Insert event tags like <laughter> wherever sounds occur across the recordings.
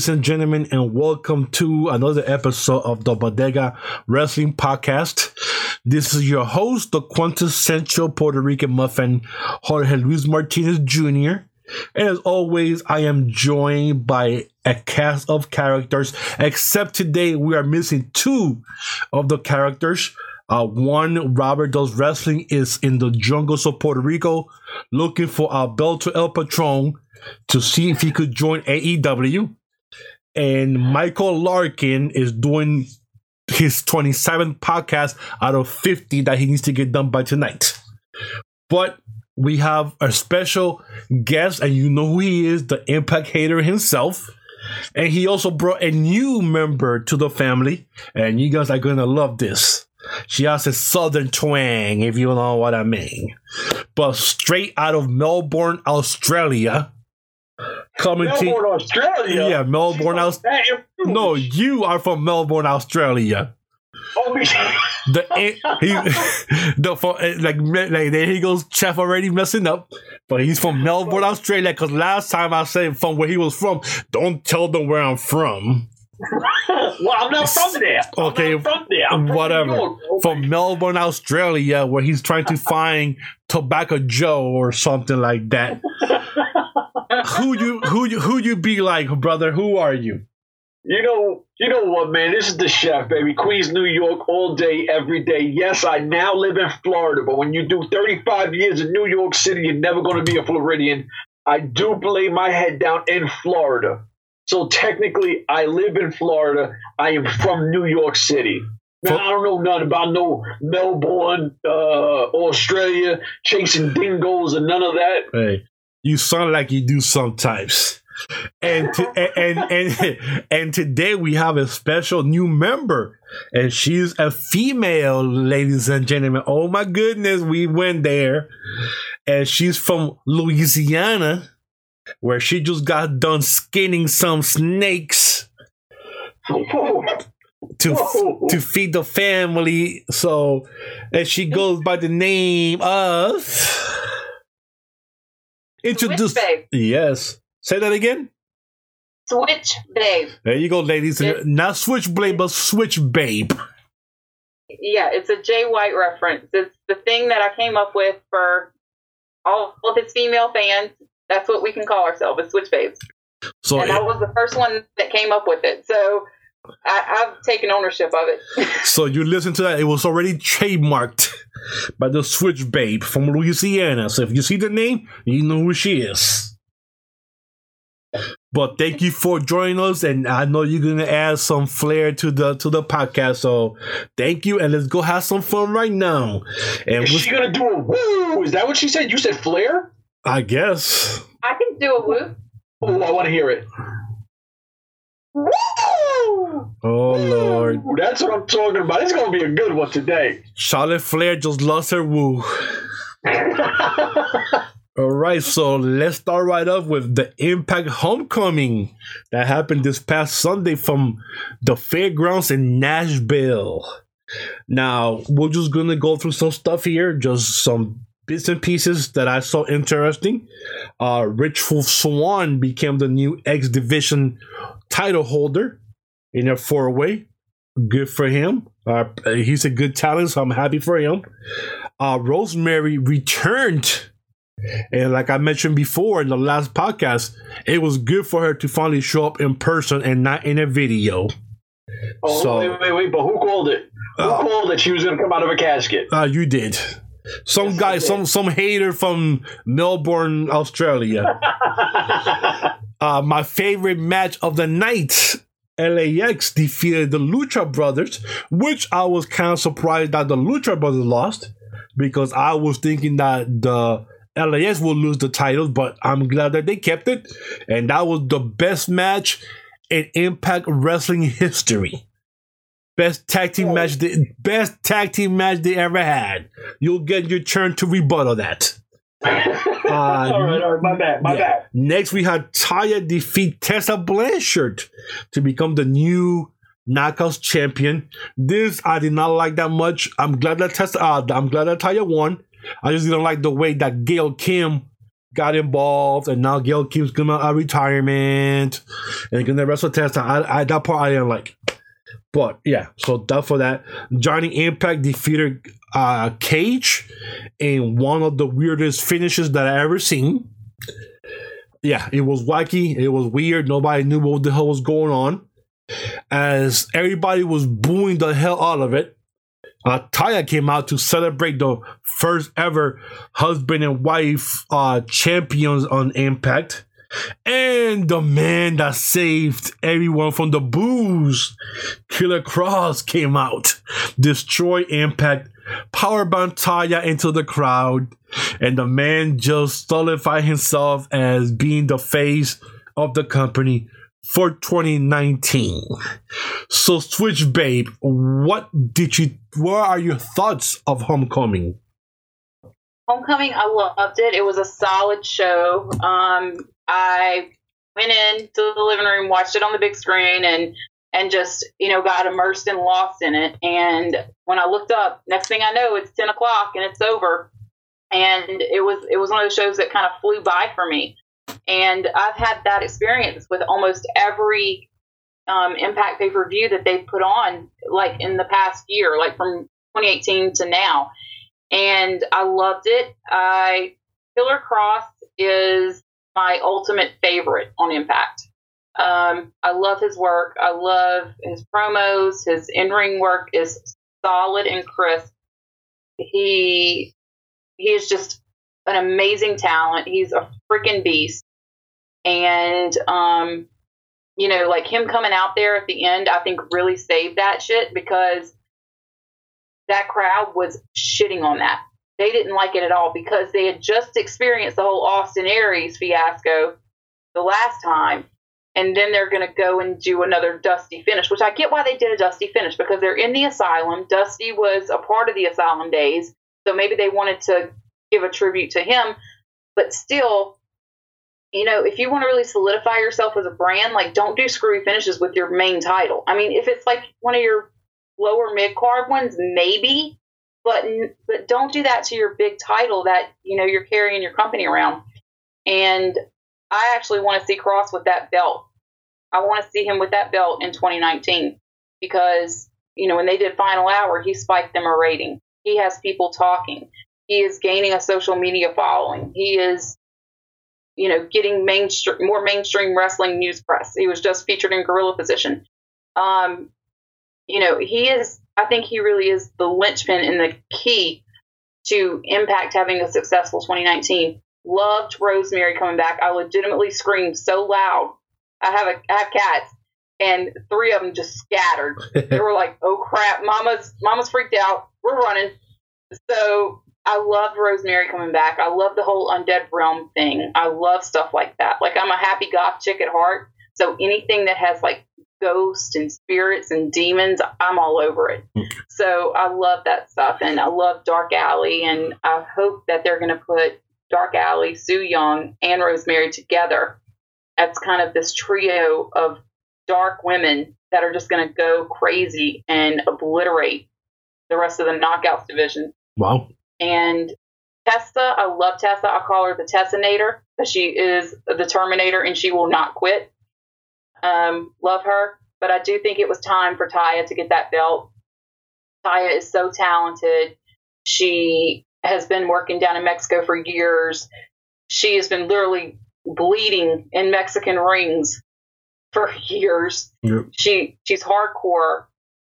ladies and gentlemen, and welcome to another episode of the Bodega Wrestling Podcast. This is your host, the quintessential Puerto Rican muffin, Jorge Luis Martinez Jr. And as always, I am joined by a cast of characters, except today we are missing two of the characters. Uh, one, Robert Does Wrestling, is in the jungles of Puerto Rico looking for Alberto El Patron to see if he could join AEW. And Michael Larkin is doing his 27th podcast out of 50 that he needs to get done by tonight. But we have a special guest, and you know who he is the Impact Hater himself. And he also brought a new member to the family, and you guys are gonna love this. She has a southern twang, if you know what I mean. But straight out of Melbourne, Australia. Coming Melbourne, to Australia. yeah, Melbourne, Aus- That improved. No, you are from Melbourne, Australia. Oh, The he, <laughs> the for, eh, like like there he goes, Chef already messing up, but he's from Melbourne, Australia. Because last time I said from where he was from, don't tell them where I'm from. <laughs> well, I'm not from there. I'm Okay, from there. From Whatever. York. From Melbourne, Australia, where he's trying to <laughs> find Tobacco Joe or something like that. Who you who you who you be like, brother? Who are you? You know, you know what, man? This is the chef, baby. Queens, New York, all day, every day. Yes, I now live in Florida, but when you do 35 years in New York City, you're never going to be a Floridian. I do lay my head down in Florida. So technically, I live in Florida. I am from New York City. Now, I don't know nothing about no Melbourne, uh, Australia, chasing dingoes and none of that. Hey, you sound like you do sometimes. And to, and, and <laughs> and today we have a special new member, and she's a female, ladies and gentlemen. Oh my goodness, we went there, and she's from Louisiana, where she just got done skinning some snakes to to feed the family. So, and she goes by the name of. Introduce. Babe. Yes. Say that again. Switch Babe. There you go, ladies. Yes. Not Switchblade, but Switch Babe. Yeah, it's a Jay White reference. It's the thing that I came up with for all of his female fans. That's what we can call ourselves, is Switch Babes. So, and I was the first one that came up with it. So I, I've taken ownership of it. <laughs> so you listen to that. It was already trademarked by the Switch Babe from Louisiana. So if you see the name, you know who she is. But thank you for joining us, and I know you're gonna add some flair to the to the podcast. So thank you, and let's go have some fun right now. And Is with- she gonna do a woo? Is that what she said? You said flair? I guess. I can do a woo. Oh, I want to hear it. Woo! Oh Lord, That's what I'm talking about. It's gonna be a good one today. Charlotte Flair just lost her woo. <laughs> All right, so let's start right off with the Impact Homecoming that happened this past Sunday from the fairgrounds in Nashville. Now, we're just gonna go through some stuff here, just some bits and pieces that I saw interesting. Uh, Rich Swann became the new X Division title holder in a four way. Good for him. Uh, he's a good talent, so I'm happy for him. Uh, Rosemary returned and like I mentioned before in the last podcast, it was good for her to finally show up in person and not in a video. Oh, So- wait, wait, wait, but who called it? Who Uh, called that she was gonna come out of a casket? Uh, you did. Some Yes, guy, did. some some hater from Melbourne, Australia. <laughs> uh, my favorite match of the night. LAX defeated the Lucha Brothers, which I was kind of surprised that the Lucha Brothers lost because I was thinking that the LAX will lose the titles, but I'm glad that they kept it. And that was the best match in Impact Wrestling history. Best tag team match, the best tag team match they ever had. You'll get your turn to rebuttal that. <laughs> Uh, all right, all right, my bad, my yeah. bad. Next, we had Taya defeat Tessa Blanchard to become the new Knockouts champion. This I did not like that much. I'm glad that Tessa, uh, I'm glad that Taya won. I just didn't like the way that Gail Kim got involved, and now Gail Kim's going to retirement and gonna wrestle Tessa. I, I that part I didn't like. But yeah, so that for that. Johnny Impact defeated uh, Cage and one of the weirdest finishes that I ever seen. Yeah, it was wacky. It was weird. Nobody knew what the hell was going on. As everybody was booing the hell out of it, uh, Taya came out to celebrate the first ever husband and wife uh, champions on Impact. And the man that saved everyone from the booze, Killer Kross, came out, destroy Impact, powerbomb Taya into the crowd, and the man just solidified himself as being the face of the company for 2019. So, Switch Babe, what did you? What are your thoughts of Homecoming? Homecoming, I loved it. It was a solid show. Um, I went into the living room, watched it on the big screen, and and just you know got immersed and lost in it. And when I looked up, next thing I know, it's ten o'clock and it's over. And it was it was one of those shows that kind of flew by for me. And I've had that experience with almost every um, Impact pay per view that they've put on, like in the past year, like from 2018 to now. And I loved it. I Killer Kross is my ultimate favorite on Impact. Um, I love his work. I love his promos. His in ring work is solid and crisp. He he is just an amazing talent. He's a freaking beast. And um, you know, like him coming out there at the end, I think really saved that shit because that crowd was shitting on that they didn't like it at all because they had just experienced the whole Austin Aries fiasco the last time. And then they're going to go and do another Dusty finish, which I get why they did a Dusty finish because they're in the asylum. Dusty was a part of the asylum days. So maybe they wanted to give a tribute to him. But still, you know, if you want to really solidify yourself as a brand, like don't do screwy finishes with your main title. I mean, if it's like one of your lower mid card ones, maybe but but don't do that to your big title that you know you're carrying your company around. And I actually want to see Kross with that belt. I want to see him with that belt in 2019 because you know when they did Final Hour, he spiked them a rating. He has people talking. He is gaining a social media following. He is you know getting mainstream more mainstream wrestling news press. He was just featured in Gorilla Position. Um, you know he is I think he really is the linchpin and the key to Impact having a successful 2019. Loved Rosemary coming back. I legitimately screamed so loud. I have a I have cats, and three of them just scattered. <laughs> they were like, "Oh crap, Mama's Mama's freaked out. We're running." So I loved Rosemary coming back. I love the whole undead realm thing. I love stuff like that. Like I'm a happy goth chick at heart. So anything that has like ghosts and spirits and demons, I'm all over it. So I love that stuff. And I love Dark Allie. And I hope that they're going to put Dark Allie, Su Yung, and Rosemary together. That's kind of this trio of dark women that are just going to go crazy and obliterate the rest of the knockouts division. Wow. And Tessa, I love Tessa. I call her the Tessinator because she is the Terminator and she will not quit. Um, love her, but I do think it was time for Taya to get that belt. Taya is so talented. She has been working down in Mexico for years. She has been literally bleeding in Mexican rings for years. Yep. She she's hardcore,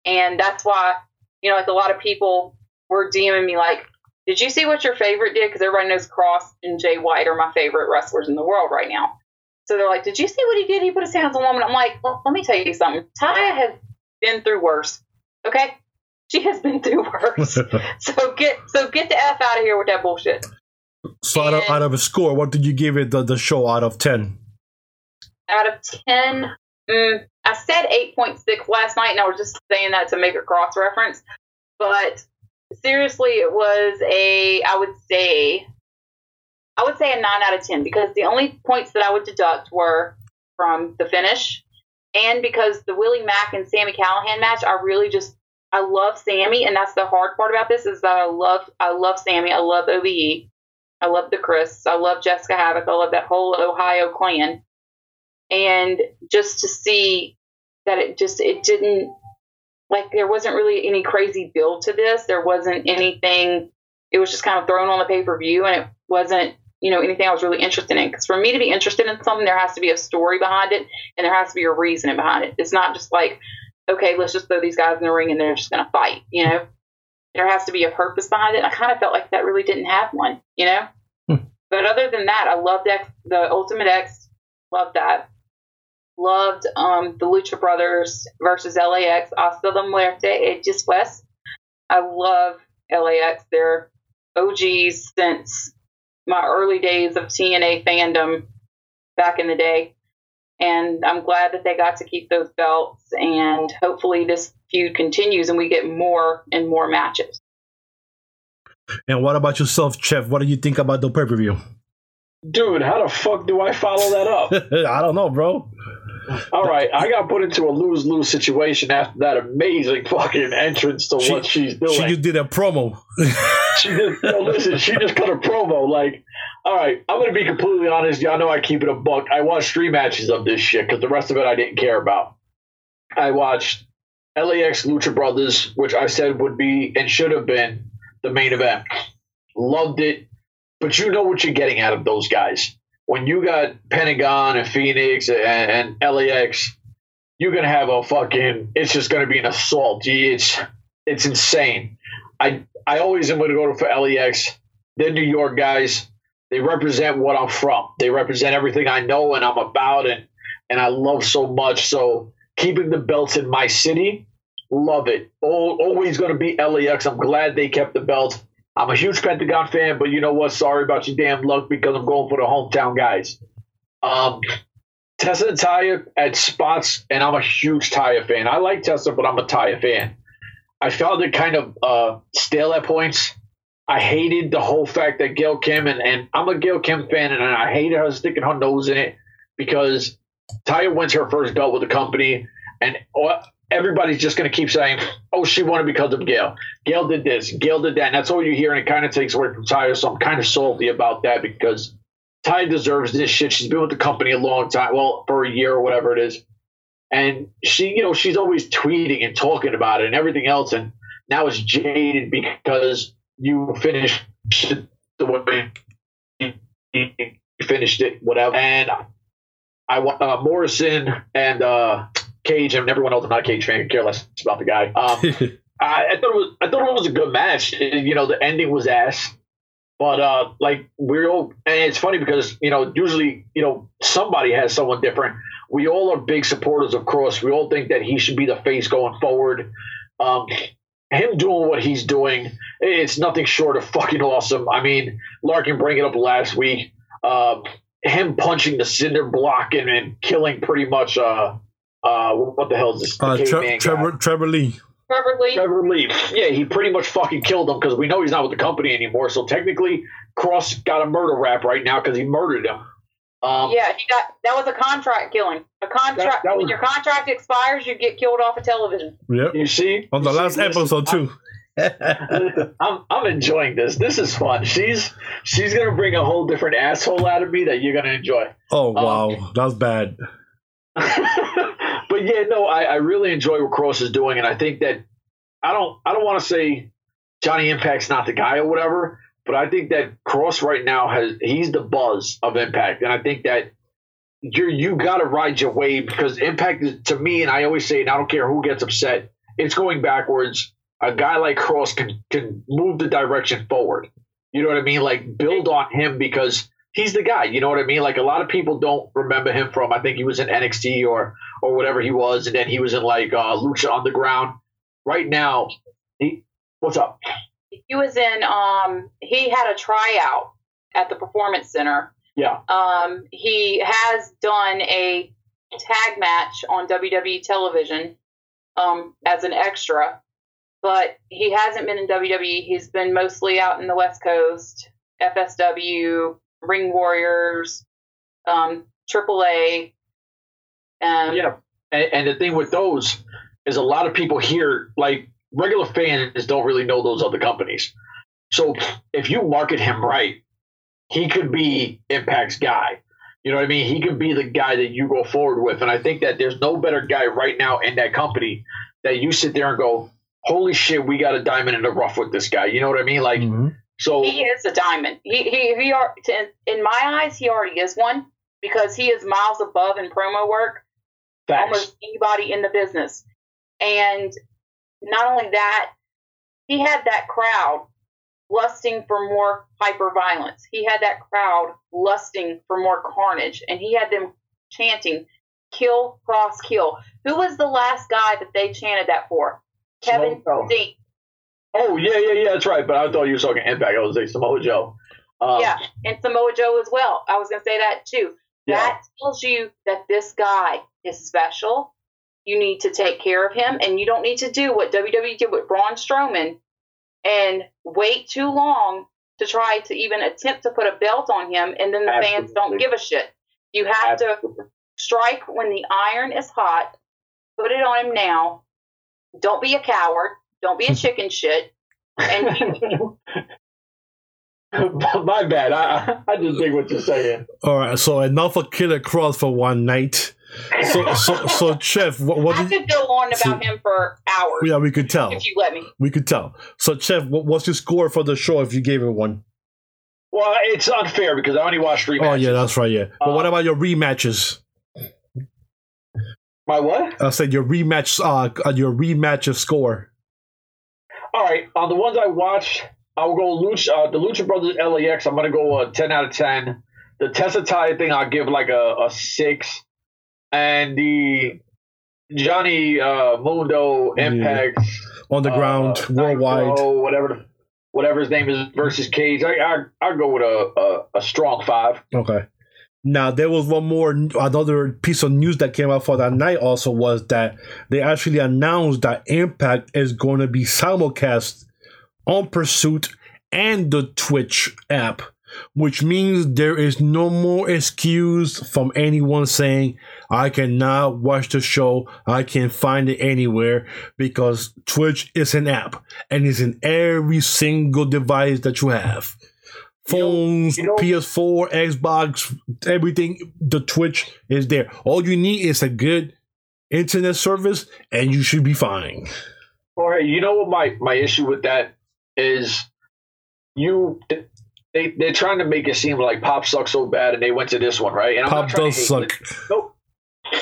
and that's why you know like a lot of people were DMing me like, "Did you see what your favorite did?" Because everybody knows Kross and Jay White are my favorite wrestlers in the world right now. So they're like, "Did you see what he did? He put his hands on a woman." I'm like, "Well, let me tell you something. Taya has been through worse. Okay, she has been through worse. <laughs> so get so get the f out of here with that bullshit." So out of, out of a score, what did you give it the, the show out of ten? out of 10, mm, I said 8.6 last night, and I was just saying that to make a cross reference. But seriously, it was a, I would say, I would say a 9 out of 10 because the only points that I would deduct were from the finish and because the Willie Mack and Sami Callihan match, I really just, I love Sami, and that's the hard part about this is that I love, I love Sami, I love OVE, I love the Chris, I love Jessicka Havok, I love that whole Ohio clan. And just to see that it just it didn't like there wasn't really any crazy build to this. There wasn't anything it was just kind of thrown on the pay-per-view and it wasn't you know anything i was really interested in. Because for me to be interested in something there has to be a story behind it and there has to be a reasoning behind it. It's not just like okay let's just throw these guys in the ring and they're just going to fight you know there has to be a purpose behind it i kind of felt like that really didn't have one you know Hmm. but other than that i loved X, the ultimate x loved that loved um, the Lucha Brothers versus LAX. Hasta la muerte, it just West. I love LAX. They're OGs since my early days of TNA fandom back in the day. And I'm glad that they got to keep those belts. And hopefully this feud continues and we get more and more matches. And what about yourself, Chef? What do you think about the pay per view? Dude, how the fuck do I follow that up? <laughs> I don't know, bro. All right, I got put into a lose lose situation after that amazing fucking entrance to She- what she's doing. She just did a promo. <laughs> she just no, listen, she just cut a promo. Like, all right, I'm gonna be completely honest. Y'all know I keep it a buck. I watched three matches of this shit because the rest of it I didn't care about. I watched LAX Lucha Brothers, which I said would be and should have been the main event. Loved it, but you know what you're getting out of those guys. When you got Pentagon and Fénix and, and LAX, you're gonna have a fucking. It's just gonna be an assault. It's it's insane. I I always am going to go for LAX. They're New York guys. They represent what I'm from. They represent everything I know and I'm about and and I love so much. So keeping the belts in my city, love it. Al always going to be LAX. I'm glad they kept the belts. I'm a huge Pentagon fan, but you know what? Sorry about your damn luck because I'm going for the hometown guys. Um, Tessa and Taya at spots, and I'm a huge Taya fan. I like Tessa, but I'm a Taya fan. I found it kind of uh, stale at points. I hated the whole fact that Gail Kim and, and I'm a Gail Kim fan and I hated her sticking her nose in it because Taya wins her first belt with the company and all- everybody's just going to keep saying, "Oh, she won it because of Gail. Gail did this. Gail did that." And that's all you hear, and it kind of takes away from Taya. So I'm kind of salty about that because Taya deserves this shit. She's been with the company a long time, well, for a year or whatever it is and she you know she's always tweeting and talking about it and everything else and now it's jaded because you finished the way you finished it whatever and i want uh, morrison and uh cage and everyone else i'm not cage fan care less about the guy um <laughs> I, I thought it was I thought it was a good match. You know, the ending was ass. But uh like we're all and it's funny because, you know, usually, you know, somebody has someone different. We all are big supporters of Kross. We all think that he should be the face going forward. Um him doing what he's doing, it's nothing short of fucking awesome. I mean, Larkin bringing it up last week, uh, him punching the cinder block and, and killing pretty much uh uh what the hell is this? The Uh, caveman Tre- guy. Trevor, Trevor Lee. Trevor Lee, Trevor Lee. Yeah, he pretty much fucking killed him because we know he's not with the company anymore. So technically, Kross got a murder rap right now because he murdered him. Um, yeah, he got that was a contract killing. A contract That- that when was- your contract expires, you get killed off of television. Yep. You see? On the You last see, listen, episode too. I'm, <laughs> I'm I'm enjoying this. This is fun. She's she's gonna bring a whole different asshole out of me that you're gonna enjoy. oh wow, that's bad. <laughs> but yeah, no, I, I really enjoy what Kross is doing, and I think that I don't I don't want to say Johnny Impact's not the guy or whatever, but I think that Kross right now has he's the buzz of Impact, and I think that you you got to ride your wave because Impact is to me, and I always say, and I don't care who gets upset, it's going backwards. A guy like Kross can can move the direction forward. You know what I mean? Like build on him because he's the guy. You know what I mean? Like a lot of people don't remember him from. I think he was in NXT or or whatever he was, and then he was in like uh, Lucha Underground. Right now, he what's up? He was in um he had a tryout at the Performance Center. Yeah. Um, he has done a tag match on WWE television um, as an extra, but he hasn't been in WWE. He's been mostly out in the West Coast, FSW, Ring Warriors, um, AAA. Um, Yeah. And, and the thing with those is a lot of people here, like regular fans, don't really know those other companies. So if you market him right, he could be Impact's guy. You know what I mean? He could be the guy that you go forward with. And I think that there's no better guy right now in that company that you sit there and go, holy shit, we got a diamond in the rough with this guy. You know what I mean? Like, Mhm. So He is a diamond. He he he are to- in my eyes he already is one because he is miles above in promo work facts. almost anybody in the business. And not only that, he had that crowd lusting for more hyper violence. He had that crowd lusting for more carnage, and he had them chanting, "Kill, cross, kill." Who was the last guy that they chanted that for? Kevin Steen. Oh, yeah, yeah, yeah, that's right. But I thought you were talking Impact. I was like Samoa Joe. Um, yeah, and Samoa Joe as well. I was going to say that too. Yeah. That tells you that this guy is special. You need to take care of him, and you don't need to do what WWE did with Braun Strowman and wait too long to try to even attempt to put a belt on him, and then the fans don't give a shit. You have to strike when the iron is hot. Put it on him now. Don't be a coward. Don't be a chicken shit. And you, <laughs> <laughs> My bad. I I just dig what you're saying. All right, so enough of Killer Kross for one night. So, so, so, <laughs> Chef, what, what I did, could go on about See- him for hours yeah, we could tell. if you let me. We could tell. So, Chef, what, what's your score for the show if you gave it one? Well, it's unfair because I only watched three Oh, matches. yeah, that's right, yeah. But Uh, what about your rematches? My what? I said your rematch, uh, your rematch score. All right. On the ones I watched, I'll go Lucha, uh, the Lucha Brothers LAX. I'm gonna go a 10 out of 10. The Tessatai thing, I'll give like a, a six. And the Johnny uh, Mundo Yeah. Impact On the ground, uh, worldwide. Nitro, whatever the, whatever his name is versus Cage. I I I'll go with a, a a strong five. Okay. Now there was one more another piece of news that came out for that night also was that they actually announced that Impact is going to be simulcast on Pursuit and the Twitch app, which means there is no more excuse from anyone saying I cannot watch the show, I can't find it anywhere because Twitch is an app and it's in every single device that you have phones, you know- PS4, Xbox, everything. The Twitch is there. All you need is a good internet service, and you should be fine. All right, you know what my my issue with that is you they they're trying to make it seem like pop sucks so bad and they went to this one, right? And I'm Pop not does suck. it. No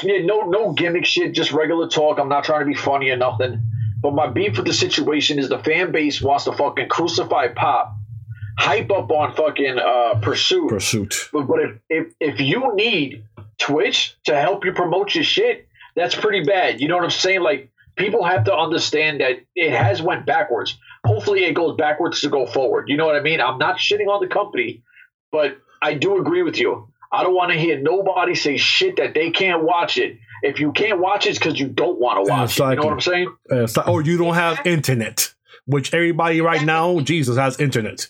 yeah, no no gimmick shit, just regular talk. I'm not trying to be funny or nothing. But my beef with the situation is the fan base wants to fucking crucify pop, hype up on fucking uh pursuit. Pursuit. But, but if, if if you need Twitch to help you promote your shit, that's pretty bad. You know what I'm saying? Like people have to understand that it has went backwards. Hopefully it goes backwards to go forward. You know what I mean? I'm not shitting on the company, but I do agree with you. I don't want to hear nobody say shit that they can't watch it. If you can't watch it, it's because you don't want to watch it. You know what I'm saying? Uh, like- or you don't have internet, which everybody right now, Jesus, has internet.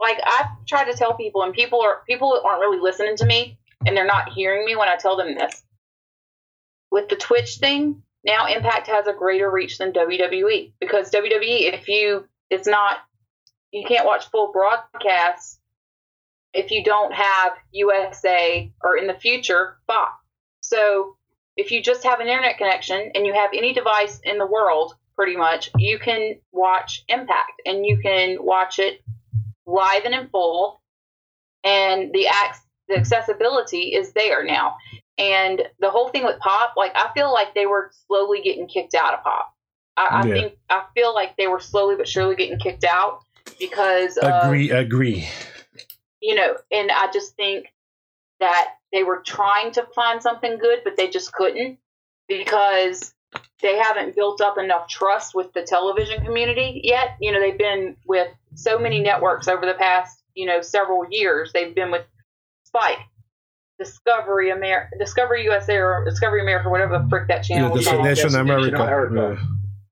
Like I've tried to tell people, and people are people aren't really listening to me, and they're not hearing me when I tell them this. With the Twitch thing, now Impact has a greater reach than WWE because WWE, if you, it's not, you can't watch full broadcasts if you don't have USA or in the future Fox. So if you just have an internet connection and you have any device in the world, pretty much, you can watch Impact and you can watch it live and in full, and the ac- the accessibility is there now. And the whole thing with Pop, like I feel like they were slowly getting kicked out of Pop. I, I Yeah. think I feel like they were slowly but surely getting kicked out because of, Agree, agree. you know, and I just think that they were trying to find something good, but they just couldn't because they haven't built up enough trust with the television community yet. You know, they've been with so many networks over the past you know, several years. They've been with Spike, Discovery America, Discovery USA, or Discovery America, whatever the frick that channel Yeah, is called. Destination Destination America. America.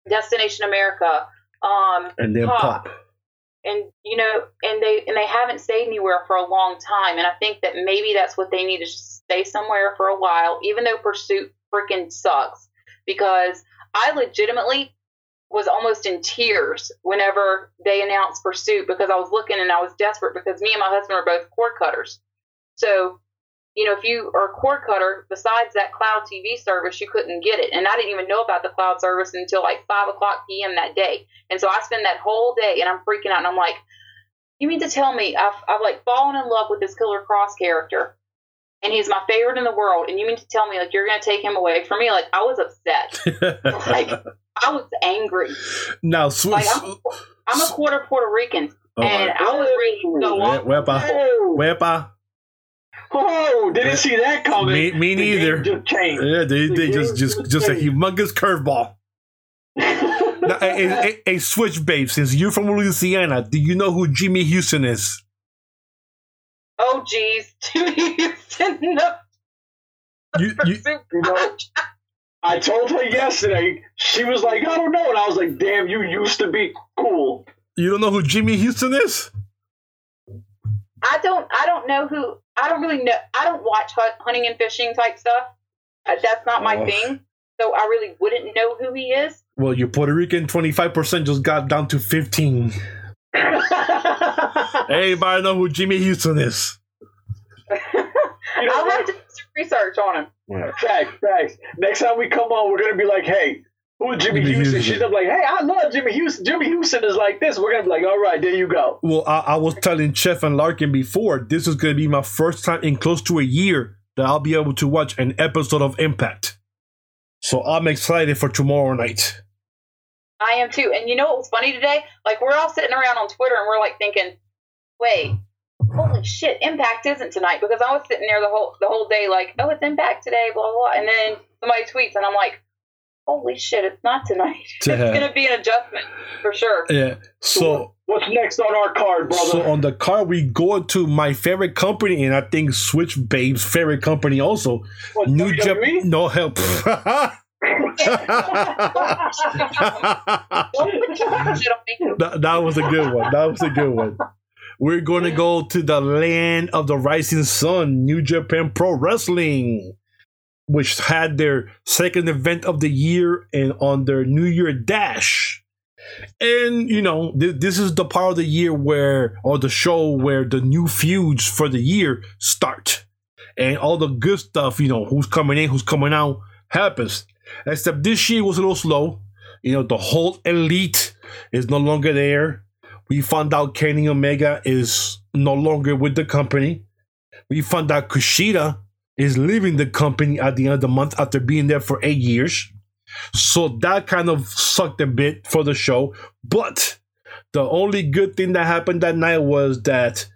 Destination America. Um, And then Pop. pop. and you know, and they and they haven't stayed anywhere for a long time. And I think that maybe that's what they need to stay somewhere for a while, even though Pursuit freaking sucks. Because I legitimately was almost in tears whenever they announced Pursuit because I was looking and I was desperate because me and my husband are both cord cutters. So, you know, if you are a cord cutter, besides that cloud TV service, you couldn't get it. And I didn't even know about the cloud service until like 5 o'clock p.m. that day. And so I spend that whole day and I'm freaking out and I'm like, you mean to tell me I've, I've like fallen in love with this Killer Kross character and he's my favorite in the world. And you mean to tell me like you're going to take him away from me? Like I was upset. <laughs> like I was angry. now, sw- Like I'm, I'm a quarter Puerto Rican Oh, and I was ready to go off. Wepa. Oh, Wepa. oh, didn't see that coming. Me- me The neither. Just. Yeah, they, The they just just just just a humongous curveball. Now, a, a, a switch, babe. Since you're from Louisiana, do you know who Jimmy Houston is? Oh geez, <laughs> Jimmy Houston. No. You, you, <laughs> You know, I told her yesterday. She was like, I don't know, and I was like, Damn, you used to be cool. you don't know who Jimmy Houston is? I don't. I don't know who. I don't really know. I don't watch hunt, hunting and fishing type stuff. Uh, that's not my Oh. thing. So I really wouldn't know who he is. Well, your Puerto Rican 25% just got down to 15. <laughs> Everybody know who Jimmy Houston is. You know I'll have to do some research on him. <laughs> Facts, facts. Next time we come on, we're gonna be like, hey, who is Jimmy, Jimmy Houston? Houston. She's gonna like, hey, I love Jimmy Houston. Jimmy Houston is like this. We're gonna be like, all right, there you go. Well, I, I was telling Chef and Larkin before, this is going to be my first time in close to a year that I'll be able to watch an episode of Impact. So I'm excited for tomorrow night. I am too. And you know what was funny today? Like we're all sitting around on Twitter and we're like thinking, wait, holy shit, Impact isn't tonight because I was sitting there the whole the whole day like, oh, it's Impact today, blah blah. blah. And then somebody tweets and I'm like, holy shit, it's not tonight. <laughs> Yeah. it's gonna be an adjustment for sure. Yeah. So What's next on our card, brother? so on the card we go to my favorite company and I think Switch Babe's favorite company also. What, New Jap WWE? No help. <laughs> Don't put your shit on me. <laughs> that, that was a good one. That was a good one. We're going to go to the land of the rising sun, New Japan Pro Wrestling, which had their second event of the year and on their New Year dash. And you know, th- this is the part of the year where, or the show where the new feuds for the year start, and all the good stuff. You know, who's coming in, who's coming out, happens. Except this year was a little slow. You know, the whole elite is no longer there. We found out Kenny Omega is no longer with the company. We found out Kushida is leaving the company at the end of the month after being there for eight years. So that kind of sucked a bit for the show. But the only good thing that happened that night was that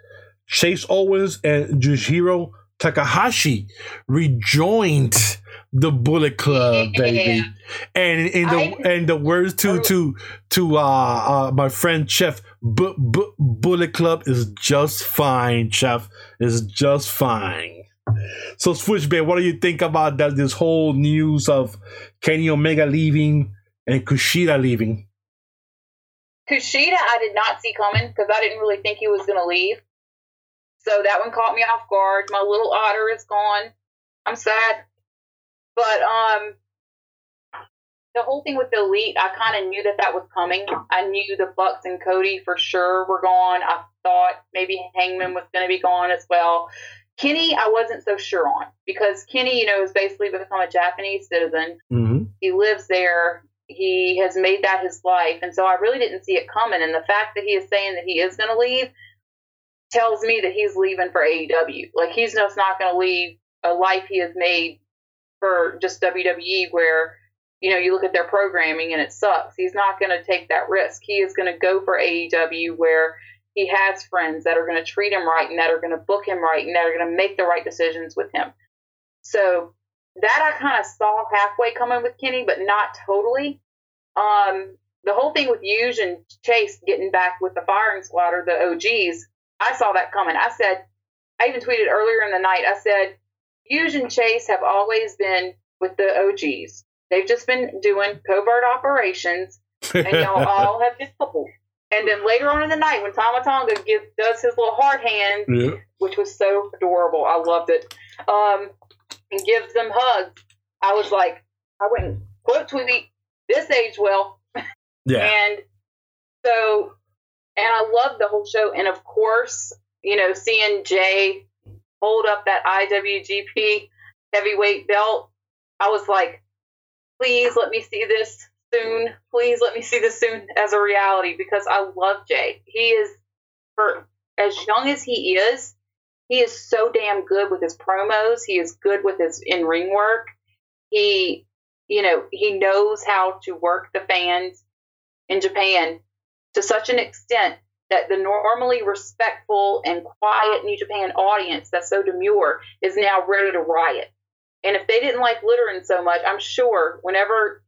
Chase Owens and Yujiro Takahashi rejoined the Bullet Club, baby. And in the I- and the words to to to uh, uh my friend Chef, B- B- Bullet Club is just fine. Chef is just fine. So Switchblade, what do you think about that? This whole news of Kenny Omega leaving and Kushida leaving. Kushida, I did not see coming because I didn't really think he was going to leave. So that one caught me off guard. My little otter is gone. I'm sad. But um, the whole thing with the elite, I kind of knew that that was coming. I knew the Bucks and Cody for sure were gone. I thought maybe Hangman was going to be gone as well. Kenny, I wasn't so sure on because Kenny, you know, has basically become a Japanese citizen Mm-hmm. he lives there. He has made that his life. And so I really didn't see it coming. And the fact that he is saying that he is going to leave tells me that he's leaving for AEW. Like he's just not going to leave a life he has made for just WWE where, you know, you look at their programming and it sucks. He's not going to take that risk. He is going to go for AEW where he has friends that are going to treat him right and that are going to book him right and that are going to make the right decisions with him. So that I kind of saw halfway coming with Kenny, but not totally. Um, the whole thing with Huge and Chase getting back with the firing squad or the OGs, I saw that coming. I said, I even tweeted earlier in the night. I said, Huge and Chase have always been with the OGs. They've just been doing covert operations, and y'all <laughs> all have been coupled. And then later on in the night, when Tama Tonga gives, does his little hard hand, yeah. which was so adorable, I loved it, um, and gives them hugs, I was like, I went and quote tweet, this age well. Yeah. <laughs> And so, and I loved the whole show. And of course, you know, seeing Jay hold up that IWGP heavyweight belt, I was like, please let me see this soon. Please let me see this soon as a reality because I love Jay. He is, for as young as he is, he is so damn good with his promos. He is good with his in ring work. He, you know, he knows how to work the fans in Japan to such an extent that the normally respectful and quiet New Japan audience that's so demure is now ready to riot. And if they didn't like Litterin so much, I'm sure whenever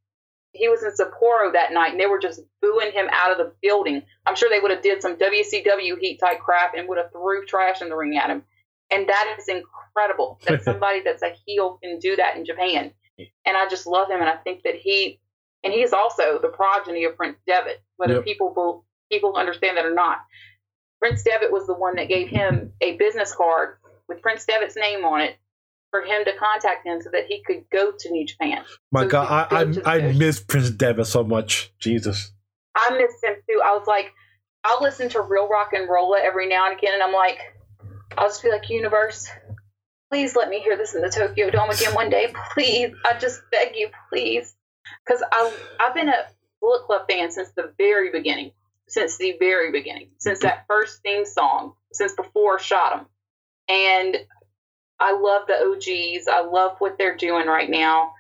he was in Sapporo that night and they were just booing him out of the building, I'm sure they would have did some WCW heat type crap and would have threw trash in the ring at him. And that is incredible <laughs> that somebody that's a heel can do that in Japan. And I just love him, and I think that he and he is also the progeny of Prince Devitt, whether Yep. people will, people understand that or not. Prince Devitt was the one that gave him a business card with Prince Devitt's name on it for him to contact him so that he could go to New Japan. My So God, I I, I miss Prince Devitt so much. Jesus. I miss him too. I was like, I'll listen to Real Rock and Rolla every now and again, and I'm like, I'll just be like, Universe, please let me hear this in the Tokyo Dome again one day, please. I just beg you, please, because I I've been a Bullet Club fan since the very beginning, since the very beginning, since that first theme song, since before Shot 'em, and I love the OGs. I love what they're doing right now.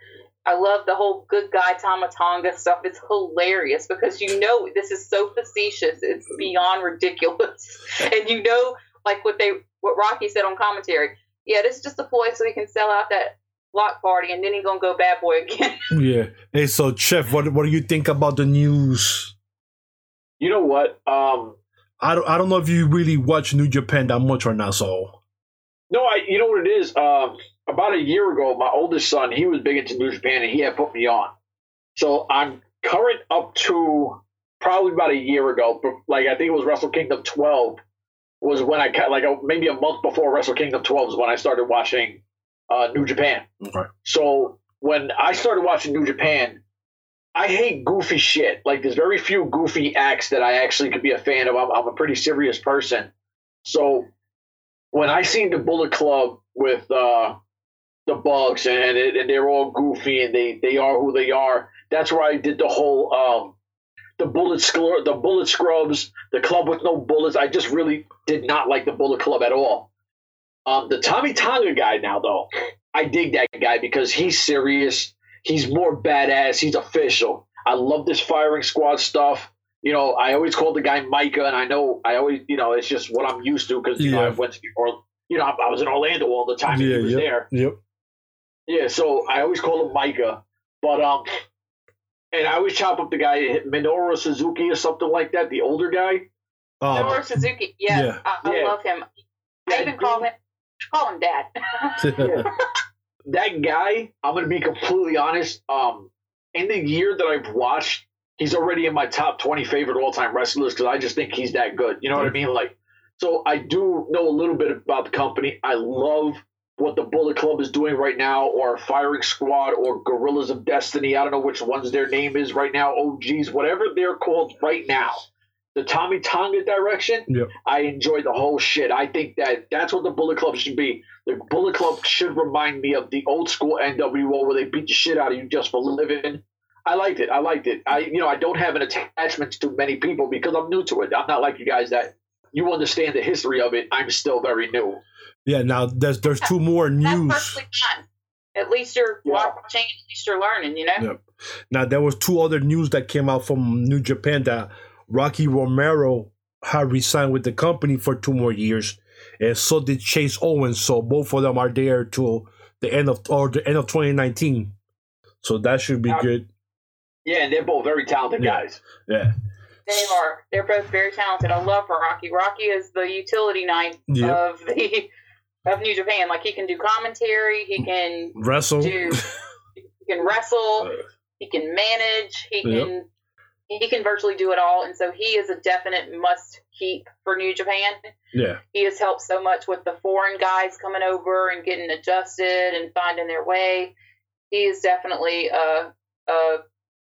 I love the whole good guy Tama Tonga stuff. It's hilarious because you know this is so facetious. It's beyond ridiculous. <laughs> And you know, like what they what Rocky said on commentary. Yeah, this is just a ploy so he can sell out that block party and then he's gonna go bad boy again. <laughs> Yeah. Hey, so Chef, what what do you think about the news? You know what? Um, I don't I don't know if you really watch New Japan that much or not. So no, I. You know what it is? Um, about a year ago, my oldest son, he was big into New Japan, and he had put me on. So I'm current up to probably about a year ago. Like I think it was Wrestle Kingdom 12 was when I like maybe a month before Wrestle Kingdom 12 is when I started watching uh, New Japan. okay. So when I started watching New Japan, I hate goofy shit. Like there's very few goofy acts that I actually could be a fan of. I'm, I'm a pretty serious person. So when I seen the Bullet Club with uh, the Bucks and, it, and they're all goofy and they, they are who they are, that's where I did the whole um, the bullet scrub, the bullet scrubs, the club with no bullets. I just really did not like the Bullet Club at all. Um, the Tommy Tonga guy now though, I dig that guy because he's serious. He's more badass. He's official. I love this firing squad stuff. You know, I always call the guy Micah, and I know I always, you know, it's just what I'm used to because you know Yeah. I went to or you know I, I was in Orlando all the time. and Yeah, he was yep, there. Yep. Yeah, so I always call him Micah, but um, and I always chop up the guy Minoru Suzuki or something like that, the older guy. Um, Minoru Suzuki, yes, yeah. I, I Yeah. love him. Yeah, I even call him call him dad. <laughs> that guy, I'm gonna be completely honest. Um, in the year that I've watched, he's already in my top 20 favorite all time wrestlers because I just think he's that good. You know what I mean? Like, so I do know a little bit about the company. I love what the Bullet Club is doing right now, or Firing Squad, or Guerrillas of Destiny. I don't know which ones their name is right now. Geez, whatever they're called right now. The Tommy Tonga direction, Yep. I enjoy the whole shit. I think that that's what the Bullet Club should be. The Bullet Club should remind me of the old school NWO where they beat the shit out of you just for living. I liked it. I liked it. I, you know, I don't have an attachment to many people because I'm new to it. I'm not like you guys that you understand the history of it. I'm still very new. yeah. Now there's there's two more news. At least you're Yeah. watching. At least you're learning. You know. Yep. Now there was two other news that came out from New Japan that Rocky Romero had resigned with the company for two more years, and so did Chase Owens. So both of them are there till the end of or the end of 2019. So that should be Yeah. good. Yeah, and they're both very talented Yeah. guys. Yeah. They are. They're both very talented. I love Rocky. Rocky is the utility knight Yep. of the <laughs> of New Japan. Like he can do commentary. He can Wrestle. do. <laughs> he can wrestle. Uh, he can manage. He Yep. can. He can virtually do it all, and so he is a definite must keep for New Japan. Yeah. He has helped so much with the foreign guys coming over and getting adjusted and finding their way. He is definitely a, a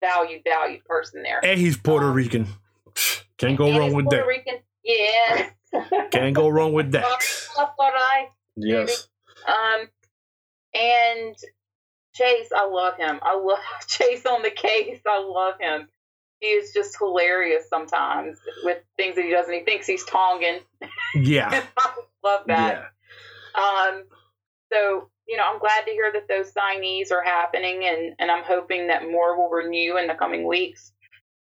valued, valued person there. And he's Puerto Rican. <sighs> Can't go wrong he's with Puerto that. Rican. Yes. Can't go wrong with <laughs> that. Love what I- Yes. Um, and Chase, I love him. I love <laughs> Chase on the case. I love him. He is just hilarious sometimes with things that he does, and he thinks he's Tongan. Yeah. <laughs> I love that. Yeah. Um, so you know, I'm glad to hear that those signees are happening, and and I'm hoping that more will renew in the coming weeks.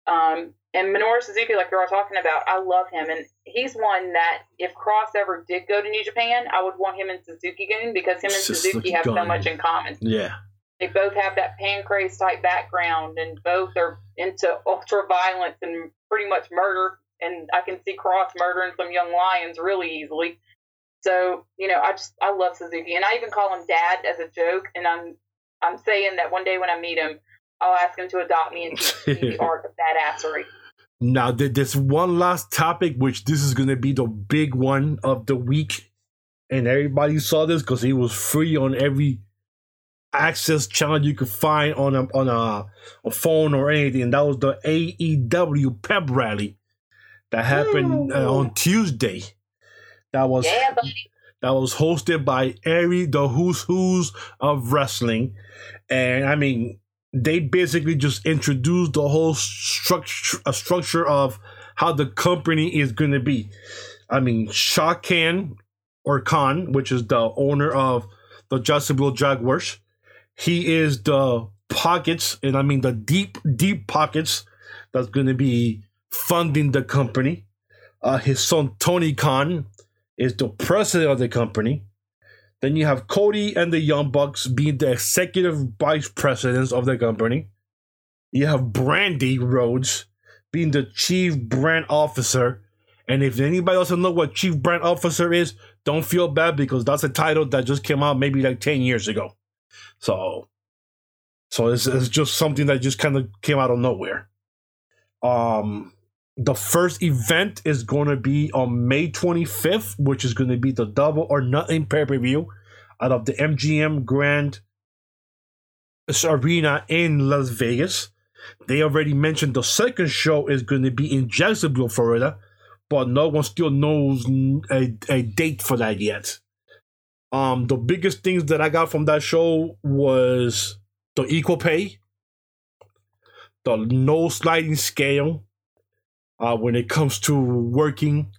Um, and Minoru Suzuki, like you were talking about, I love him, and he's one that if Kross ever did go to New Japan, I would want him and Suzuki Gun because him and Suzuki Suzuki have so much in common. Yeah. They both have that pancrase type background, and both are into ultra violence and pretty much murder. And I can see Kross murdering some young lions really easily. So you know, I just I love Suzuki, and I even call him Dad as a joke. And I'm I'm saying that one day when I meet him, I'll ask him to adopt me and teach me the <laughs> art of badassery. Now, there's one last topic, which this is going to be the big one of the week. And everybody saw this because it was free on every access channel you could find on a, on a, a phone or anything. And that was the AEW pep rally that happened uh, on Tuesday. That was Yeah, that was hosted by every the who's who's of wrestling, and I mean they basically just introduced the whole structure a structure of how the company is going to be. I mean Shad Khan or Khan, which is the owner of the Jacksonville Jaguars, he is the pockets, and I mean the deep deep pockets that's going to be funding the company. Uh, his son Tony Khan is the president of the company. Then you have Cody and the Young Bucks being the executive vice presidents of the company. You have Brandi Rhodes being the chief brand officer. And if anybody doesn't know what chief brand officer is, don't feel bad because that's a title that just came out maybe like 10 years ago. So, so it's, it's just something that just kind of came out of nowhere. Um, the first event is going to be on May 25th, which is going to be the double or nothing pay per view out of the MGM Grand Arena in Las Vegas. They already mentioned the second show is going to be in Jacksonville, Florida, but no one still knows a, a date for that yet. Um, the biggest things that I got from that show was the equal pay, the no sliding scale, uh, when it comes to working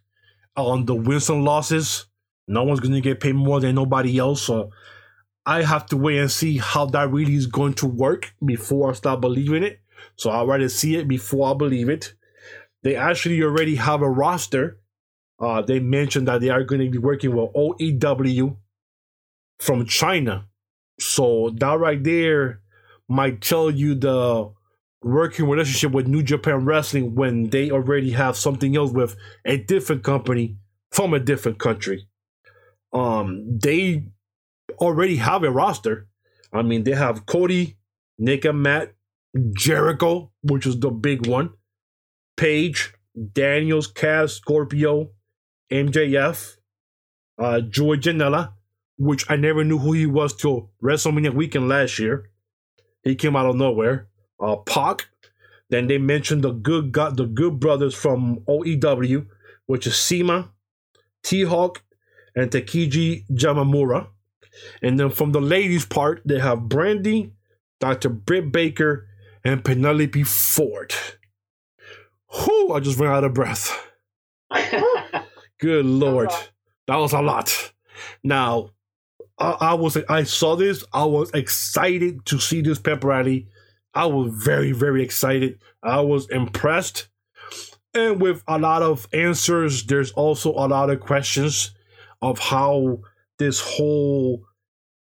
on the wins and losses. No one's going to get paid more than nobody else. So I have to wait and see how that really is going to work before I start believing it. So I'd rather see it before I believe it. They actually already have a roster. Uh, they mentioned that they are going to be working with OWE from China. So that right there might tell you the working relationship with New Japan Wrestling when they already have something else with a different company from a different country. Um, they already have a roster. I mean, they have Cody, Nick and Matt, Jericho, which is the big one, Page, Daniels, Kaz, Scorpio, MJF, uh, Joey Janela, which I never knew who he was till WrestleMania weekend last year. He came out of nowhere uh, Pac. Then they mentioned the good got the good brothers from OWE, which is CIMA, T Hawk, and Takiji Yamamura. And then from the ladies' part, they have Brandi, Dr. Britt Baker, and Penelope Ford. Whew, I just ran out of breath. <laughs> Good lord. That was a lot. Now, I, I was I saw this. I was excited to see this pep rally. I was very, very excited. I was impressed. And with a lot of answers, there's also a lot of questions of how this whole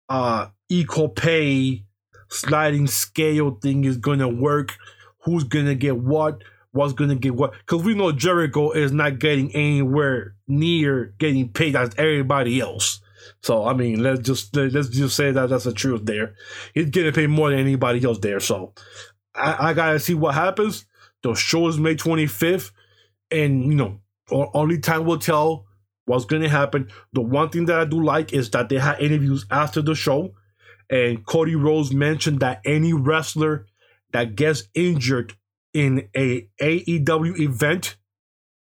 uh, equal pay sliding scale thing is going to work. Who's going to get what? What's going to get what because we know Jericho is not getting anywhere near getting paid as everybody else. So I mean, let's just let's just say that that's the truth. There, he's getting paid more than anybody else there. So I, I gotta see what happens. The show is May twenty fifth, and you know, only time will tell what's gonna happen. The one thing that I do like is that they had interviews after the show, and Cody Rhodes mentioned that any wrestler that gets injured in a AEW event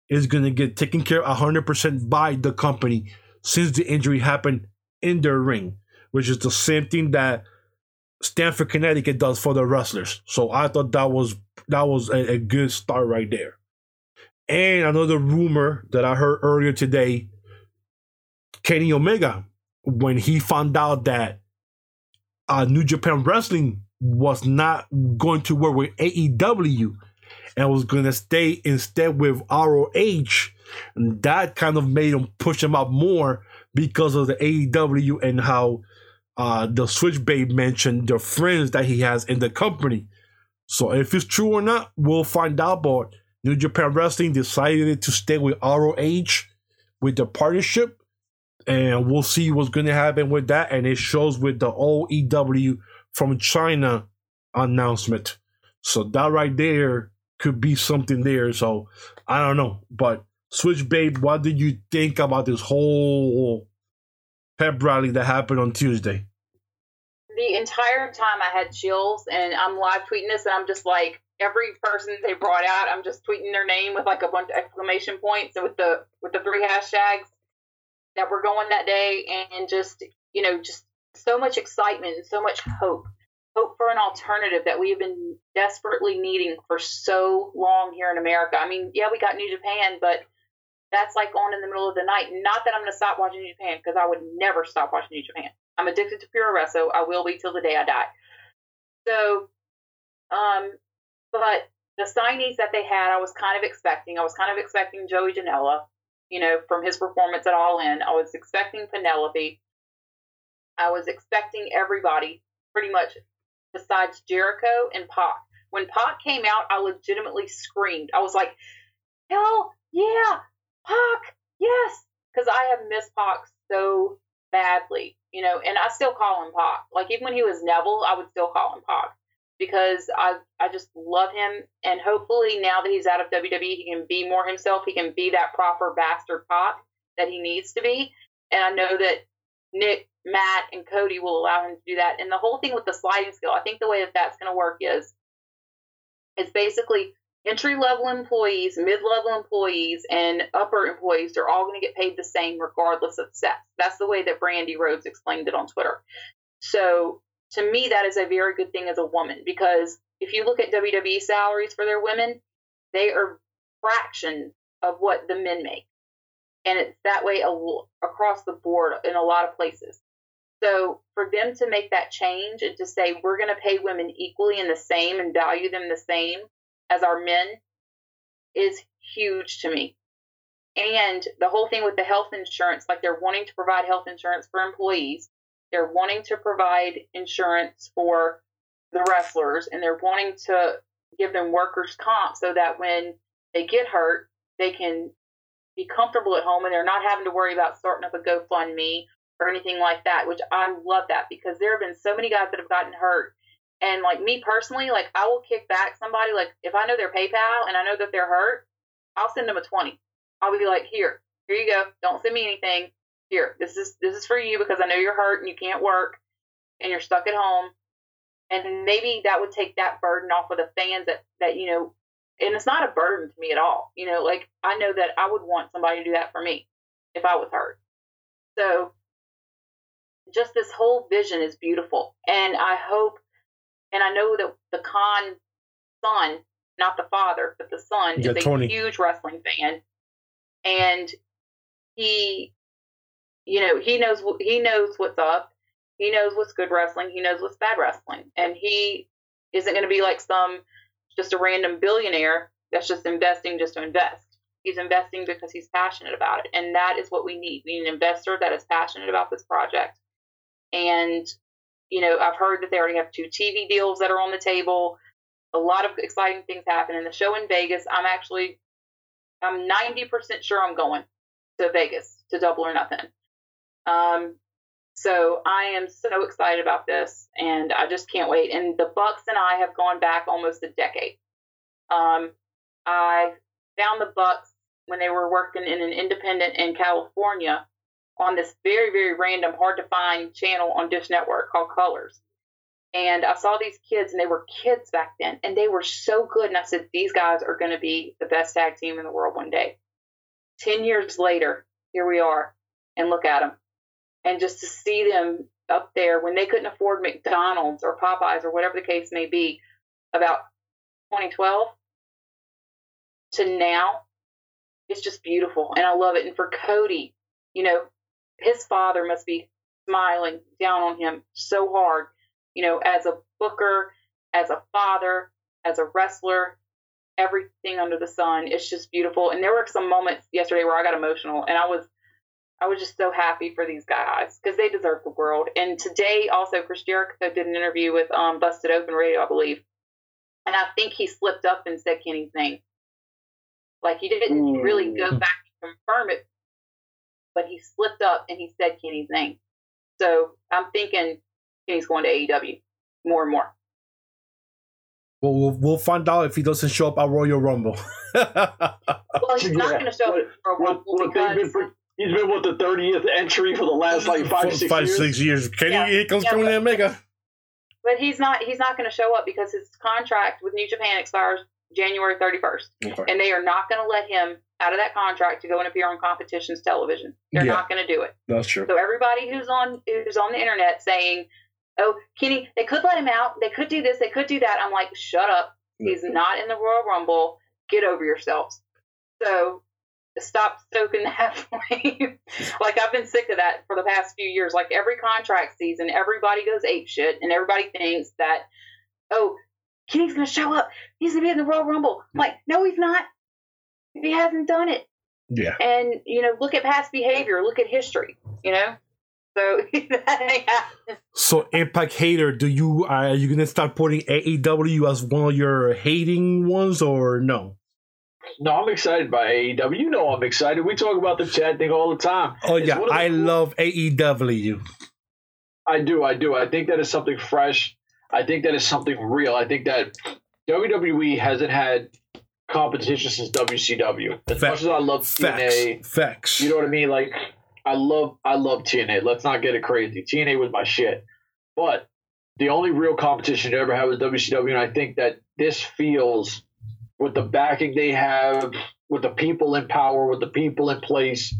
is to get taken care of 100% by the company since the injury happened in their ring, which is the same thing that Stamford, Connecticut does for the wrestlers. So I thought that was that was a, a good start right there. And another rumor that I heard earlier today, Kenny Omega, when he found out that uh, New Japan Wrestling was not going to work with AEW and was going to stay instead with ROH. And that kind of made him push him up more because of the AEW and how uh, the Switchblade mentioned the friends that he has in the company. So if it's true or not, we'll find out. But New Japan Wrestling decided to stay with ROH with the partnership. And we'll see what's going to happen with that. And it shows with the OWE from China announcement. So that right there could be something there. So I don't know. But Switchblade, what did you think about this whole pep rally that happened on Tuesday? The entire time I had chills and I'm live tweeting this and I'm just like every person they brought out, I'm just tweeting their name with like a bunch of exclamation points and with the with the three hashtags that were going that day and just you know, just so much excitement and so much hope hope for an alternative that we have been desperately needing for so long here in America. I mean, yeah, we got New Japan, but that's like on in the middle of the night. Not that I'm going to stop watching New Japan because I would never stop watching New Japan. I'm addicted to Puroresu. So I will be till the day I die. So, um, but the signees that they had, I was kind of expecting. I was kind of expecting Joey Janela, you know, from his performance at All In. I was expecting Penelope. I was expecting everybody pretty much besides Jericho and Pac. When Pac came out, I legitimately screamed. I was like, hell yeah, Pac, yes. Because I have missed Pac so badly, you know, and I still call him Pac. Like, even when he was Neville, I would still call him Pac because I, I just love him. And hopefully, now that he's out of WWE, he can be more himself. He can be that proper bastard Pac that he needs to be. And I know that Nick Matt and Cody will allow him to do that. And the whole thing with the sliding scale, I think the way that that's going to work is, it's basically entry level employees, mid level employees, and upper employees they're all going to get paid the same regardless of sex. That's the way that Brandi Rhodes explained it on Twitter. So to me, that is a very good thing as a woman because if you look at WWE salaries for their women, they are fractions of what the men make. And it's that way across the board in a lot of places. So for them to make that change and to say we're going to pay women equally and the same and value them the same as our men is huge to me. And the whole thing with the health insurance, like they're wanting to provide health insurance for employees, they're wanting to provide insurance for the wrestlers, and they're wanting to give them workers' comp so that when they get hurt, they can be comfortable at home and they're not having to worry about starting up a GoFundMe or anything like that, which I love that because there have been so many guys that have gotten hurt. And like me personally, like I will kick back somebody, like if I know their PayPal and I know that they're hurt, I'll send them a 20. I'll be like, here, here you go. Don't send me anything. Here, this is this is for you because I know you're hurt and you can't work and you're stuck at home. And maybe that would take that burden off of the fans that, that, you know, and it's not a burden to me at all. You know, like I know that I would want somebody to do that for me if I was hurt. So just this whole vision is beautiful. And I hope, and I know that the Khan son, not the father, but the son, yeah, is a Tony. huge wrestling fan. And he, you know, he knows he knows what's up. He knows what's good wrestling. He knows what's bad wrestling. And he isn't going to be like some just a random billionaire that's just investing just to invest. He's investing because he's passionate about it. And that is what we need. We need an investor that is passionate about this project and, you know, I've heard that they already have two TV deals that are on the table. a lot of exciting things happen. And the show in Vegas, I'm actually, I'm 90% sure I'm going to Vegas to double or nothing. Um, so I am so excited about this, and I just can't wait. And the Bucks and I have gone back almost a decade. Um, I found the Bucks when they were working in an independent in California on this very, very random, hard to find channel on Dish Network called Colors. And I saw these kids, and they were kids back then, and they were so good. And I said, These guys are going to be the best tag team in the world one day. 10 years later, here we are, and look at them. And just to see them up there when they couldn't afford McDonald's or Popeyes or whatever the case may be, about 2012 to now, it's just beautiful. And I love it. And for Cody, you know, his father must be smiling down on him so hard, you know, as a booker, as a father, as a wrestler, everything under the sun. It's just beautiful. And there were some moments yesterday where I got emotional and I was I was just so happy for these guys because they deserve the world. And today also Chris Jericho did an interview with um, Busted Open Radio, I believe. And I think he slipped up and said Kenny's name. Like he didn't mm. really go back and confirm it, but he slipped up and he said Kenny's name. So I'm thinking Kenny's going to AEW more and more. Well, we'll, we'll find out if he doesn't show up at Royal Rumble. <laughs> well, he's not going to show up at Royal Rumble what, what because he's been with the 30th entry for the last like five, six five, years. six years. Kenny, yeah. he comes yeah, from the Omega. But he's not. He's not going to show up because his contract with New Japan expires January 31st, okay. and they are not going to let him out of that contract to go and appear on competitions television. They're yeah, not going to do it. That's true. So everybody who's on who's on the internet saying, "Oh, Kenny, they could let him out. They could do this. They could do that." I'm like, "Shut up. He's not in the Royal Rumble. Get over yourselves." So stop stoking that <laughs> flame. like I've been sick of that for the past few years. Like every contract season, everybody goes ape shit, and everybody thinks that, oh, Kenny's gonna show up. He's gonna be in the Royal Rumble. I'm like, no, he's not. He hasn't done it. Yeah. And you know, look at past behavior. Look at history. You know. So <laughs> So Impact hater, do you uh, are you gonna start putting AEW as one of your hating ones or no? No, I'm excited by AEW. You know I'm excited. We talk about the chat thing all the time. Oh it's yeah, I love AEW. I do, I do. I think that is something fresh. I think that is something real. I think that WWE hasn't had competition since WCW. As much as I love TNA, facts. You know what I mean? Like I love I love TNA. Let's not get it crazy. TNA was my shit. But the only real competition you ever had was WCW, and I think that this feels with the backing they have, with the people in power, with the people in place,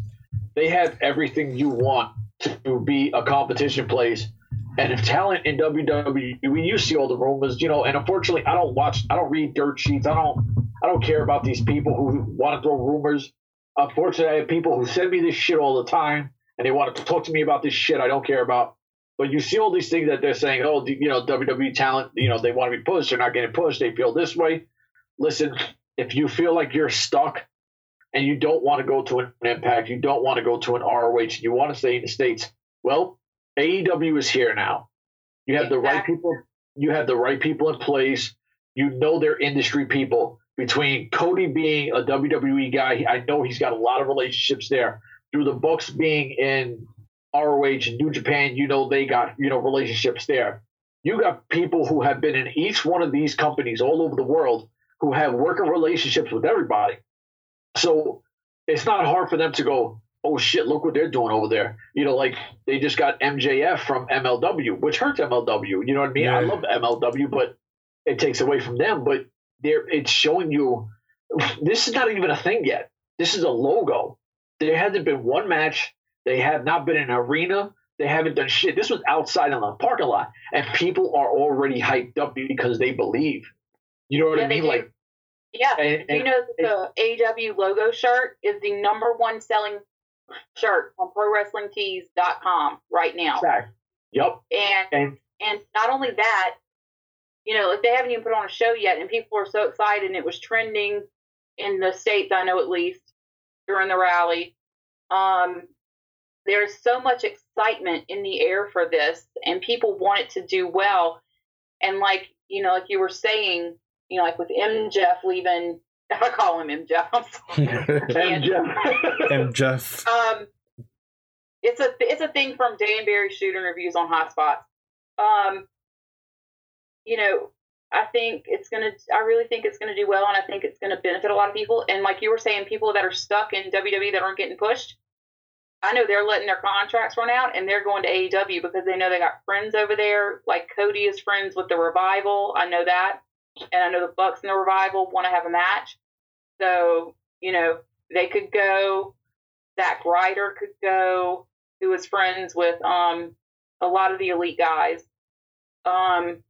they have everything you want to be a competition place. And if talent in WWE, you see all the rumors, you know, and unfortunately, I don't watch, I don't read dirt sheets. I don't, I don't care about these people who want to throw rumors. Unfortunately, I have people who send me this shit all the time, and they want to talk to me about this shit I don't care about. But you see all these things that they're saying, oh, you know, WWE talent, you know, they want to be pushed, they're not getting pushed, they feel this way listen, if you feel like you're stuck and you don't want to go to an impact, you don't want to go to an ROH, you want to stay in the States, well, AEW is here now. You have exactly. the right people, you have the right people in place. You know they're industry people. Between Cody being a WWE guy, I know he's got a lot of relationships there. Through the Bucks being in ROH and New Japan, you know they got, you know, relationships there. You got people who have been in each one of these companies all over the world who have working relationships with everybody. So it's not hard for them to go, oh shit, look what they're doing over there. You know, like they just got MJF from MLW, which hurts MLW. You know what I mean? Yeah. I love MLW, but it takes away from them. But they're it's showing you this is not even a thing yet. This is a logo. There hasn't been one match. They have not been in an arena. They haven't done shit. This was outside in the parking lot, and people are already hyped up because they believe. You know what yeah, I mean? Like, yeah. And, and, you know the AW logo shirt is the number one selling shirt on ProWrestlingTees.com right now. Exactly. Yep. And, and and not only that, you know, if they haven't even put on a show yet, and people are so excited, and it was trending in the states, I know at least during the rally. Um, there's so much excitement in the air for this, and people want it to do well. And like you know, like you were saying, you know, like with M. Jeff leaving, if I call him M. Jeff, I'm sorry. <laughs> And Jeff. and <laughs> Jeff. Um, it's a it's a thing from Dan Barry shooting reviews on Hotspots. Um, you know, I think it's gonna. I really think it's gonna do well, and I think it's gonna benefit a lot of people. And like you were saying, people that are stuck in WWE that aren't getting pushed. I know they're letting their contracts run out, and they're going to AEW because they know they got friends over there. Like Cody is friends with the Revival. I know that, and I know the Bucks and the Revival want to have a match. So you know they could go. Zack Ryder could go, who was friends with um a lot of the elite guys. Um,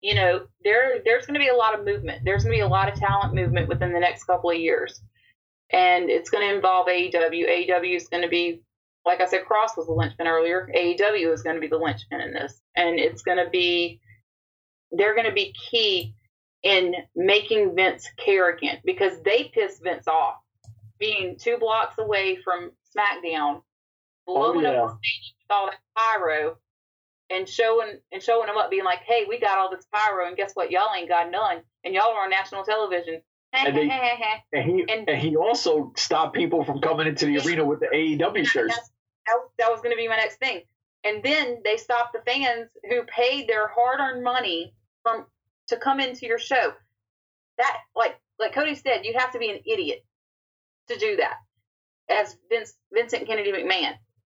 you know, there there's going to be a lot of movement. There's going to be a lot of talent movement within the next couple of years, and it's going to involve AEW. AEW is going to be, like I said, Kross was the linchpin earlier. AEW is going to be the linchpin in this, and it's going to be, they're going to be key in making Vince care again because they pissed Vince off, being two blocks away from SmackDown, oh, blowing yeah. up the stage with all that pyro and showing and showing them up, being like, "Hey, we got all this pyro, and guess what? Y'all ain't got none, and y'all are on national television." And they- And he And- and, he also stopped people from coming into the arena with the AEW shirts. That, that was going to be my next thing. And then they stopped the fans who paid their hard-earned money from to come into your show. That, like, like Cody said, you have to be an idiot to do that. As Vince Vincent Kennedy McMahon,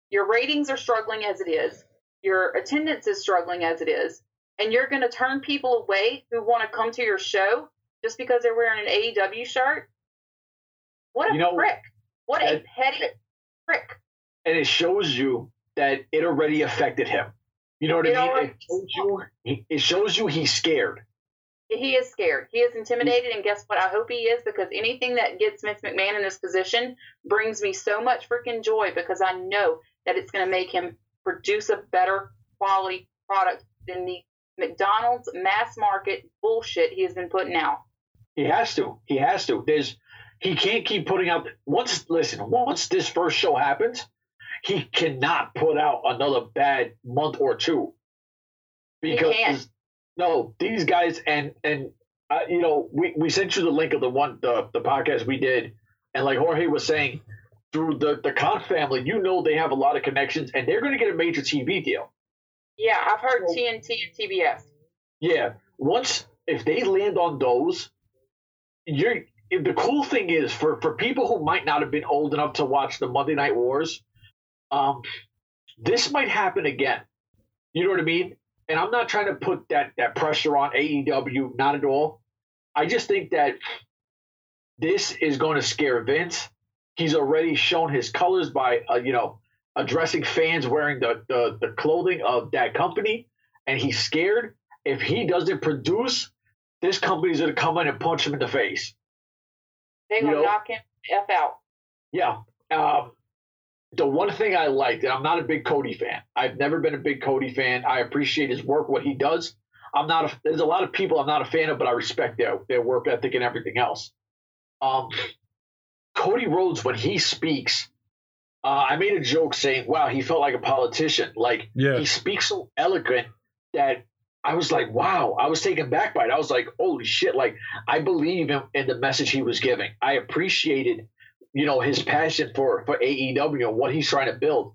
your ratings are struggling as it is. Your attendance is struggling as it is, and you're going to turn people away who want to come to your show just because they're wearing an AEW shirt. What a You know, prick! What a petty prick! and it shows you that it already affected him. You know what I mean? It shows you. It shows you he's scared. He is scared. He is intimidated, and guess what? I hope he is because anything that gets Vince McMahon in this position brings me so much freaking joy because I know that it's going to make him produce a better quality product than the McDonald's mass market bullshit he has been putting out. He has to. He has to. There's. He can't keep putting out. Once listen. Once this first show happens, he cannot put out another bad month or two. Because no, these guys and and uh, you know we we sent you the link of the one the the podcast we did, and like Jorge was saying, through the the Khan family, you know they have a lot of connections, and they're going to get a major TV deal. Yeah, I've heard Well- TNT and TBS. Yeah. Once if they land on those, you're the cool thing is for for people who might not have been old enough to watch the Monday Night Wars, um, this might happen again. You know what I mean? And I'm not trying to put that that pressure on AEW, not at all. I just think that this is going to scare Vince. He's already shown his colors by uh, you know addressing fans wearing the, the the clothing of that company, and he's scared if he doesn't produce, this company's gonna come in and punch him in the face. They're going to knock him F out. Yeah. Um, the one thing I liked, and I'm not a big Cody fan. I've never been a big Cody fan. I appreciate his work, what he does. I'm not. A, there's a lot of people I'm not a fan of, but I respect their their work ethic and everything else. Um, Cody Rhodes, when he speaks, uh, I made a joke saying, "Wow, he felt like a politician. Like Yeah. he speaks so eloquent that I was like, wow, I was taken back by it. I was like, holy shit, like I believe in, in the message he was giving. I appreciated, you know, his passion for for AEW and what he's trying to build.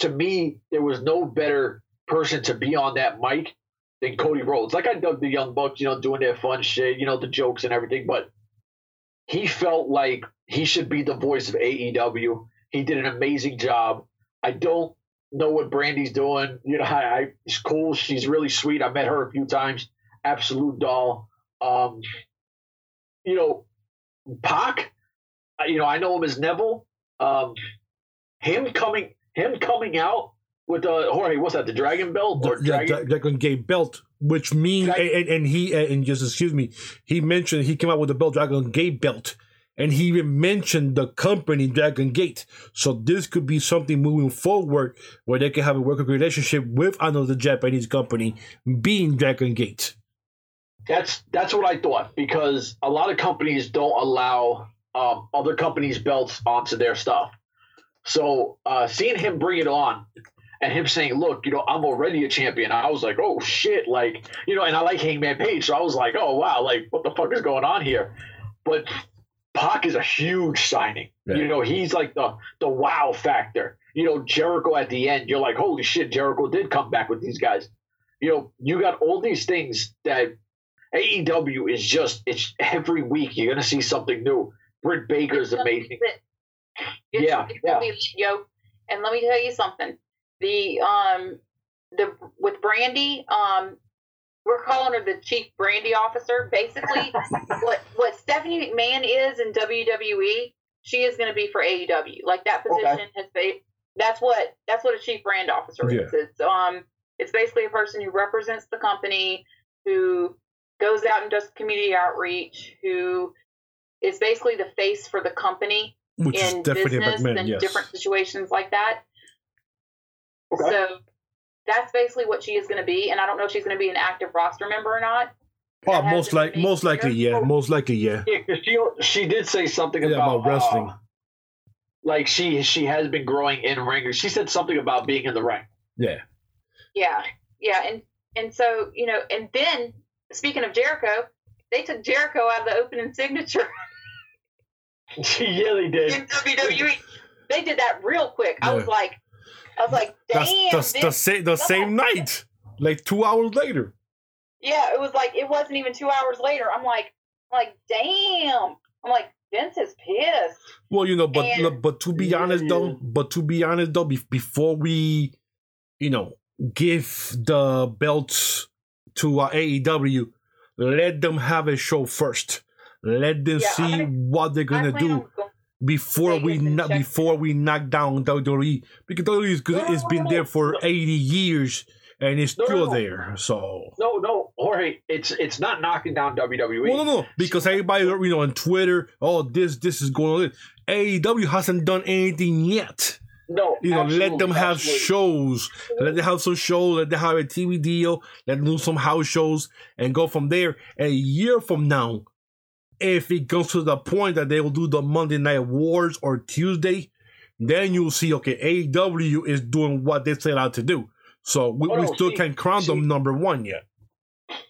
To me, there was no better person to be on that mic than Cody Rhodes. Like I dug the Young Bucks, you know, doing their fun shit, you know, the jokes and everything, but he felt like he should be the voice of AEW. He did an amazing job. I don't know what Brandi's doing. You know, I, I she's cool. She's really sweet. I met her a few times. Absolute doll. Um, you know, Pac. You know, I know him as Neville. Um, him coming, him coming out with uh, Jorge. What's that? The Dragon Belt or yeah, Dragon? Dra- Dragon Gate belt, which means, Dragon- and, and he, and just excuse me, he mentioned he came out with the belt, Dragon Gate belt, and he even mentioned the company Dragon Gate. So this could be something moving forward where they can have a working relationship with another Japanese company, being Dragon Gate. That's that's what I thought because a lot of companies don't allow um, other companies' belts onto their stuff. So uh, seeing him bring it on, and him saying, "Look, you know, I'm already a champion." I was like, "Oh shit!" Like, you know, and I like Hangman Page, so I was like, "Oh wow!" Like, what the fuck is going on here? But Pac is a huge signing. Yeah. You know, he's like the the wow factor. You know, Jericho at the end, you're like, "Holy shit!" Jericho did come back with these guys. You know, you got all these things that AEW is just. It's every week you're gonna see something new. Britt Baker's amazing. It's, Yeah, it's yeah. yo, and let me tell you something. The um the with Brandi, um, we're calling her the chief Brandy officer. Basically, <laughs> what what Stephanie McMahon is in WWE, she is going to be for AEW. Like that Okay. position has been. That's what that's what a chief brand officer is. It's um it's basically a person who represents the company, who goes out and does community outreach, who is basically the face for the company Which in business McMahon, and yes. different situations like that. Okay. So that's basically what she is going to be, and I don't know if she's going to be an active roster member or not. Oh, most hasn't like most likely, clear. yeah. Most likely, yeah. Yeah, 'cause she she did say something Yeah, about, about wrestling. uh, like she she has been growing in ring. She said something about being in the ring. Yeah. Yeah, yeah, and and so you know, and then speaking of Jericho, they took Jericho out of the opening signature <laughs> <laughs> yeah, they did. in WWE. They did that real quick. I was like, I was like, damn, That's the, the, this- same the same night. Like two hours later. yeah, it was like it wasn't even two hours later. I'm like, I'm like, damn. I'm like, Vince is pissed. Well, you know, but And- look, but to be honest yeah. though, but to be honest though, be- before we, you know, give the belts to uh, AEW, let them have a show first. Let them Yeah, see what they're gonna do before we Vegas and kno- check- before we knock down WWE because WWE is good. No, It's no, been no, there for eighty years and it's still there. So. No, no, Jorge, it's it's not knocking down. WWE. Well, no, no, because everybody, you know, on Twitter, oh, this, this is going on. AEW hasn't done anything yet. No, You know, let them have absolutely. shows. Let them have some shows. Let them have a TV deal. Let them do some house shows and go from there. A year from now, if it goes to the point that they will do the Monday Night Wars or Tuesday, then you'll see, okay, AEW is doing what they set out to do. So we, Oh, we still see- can't crown them number one yet.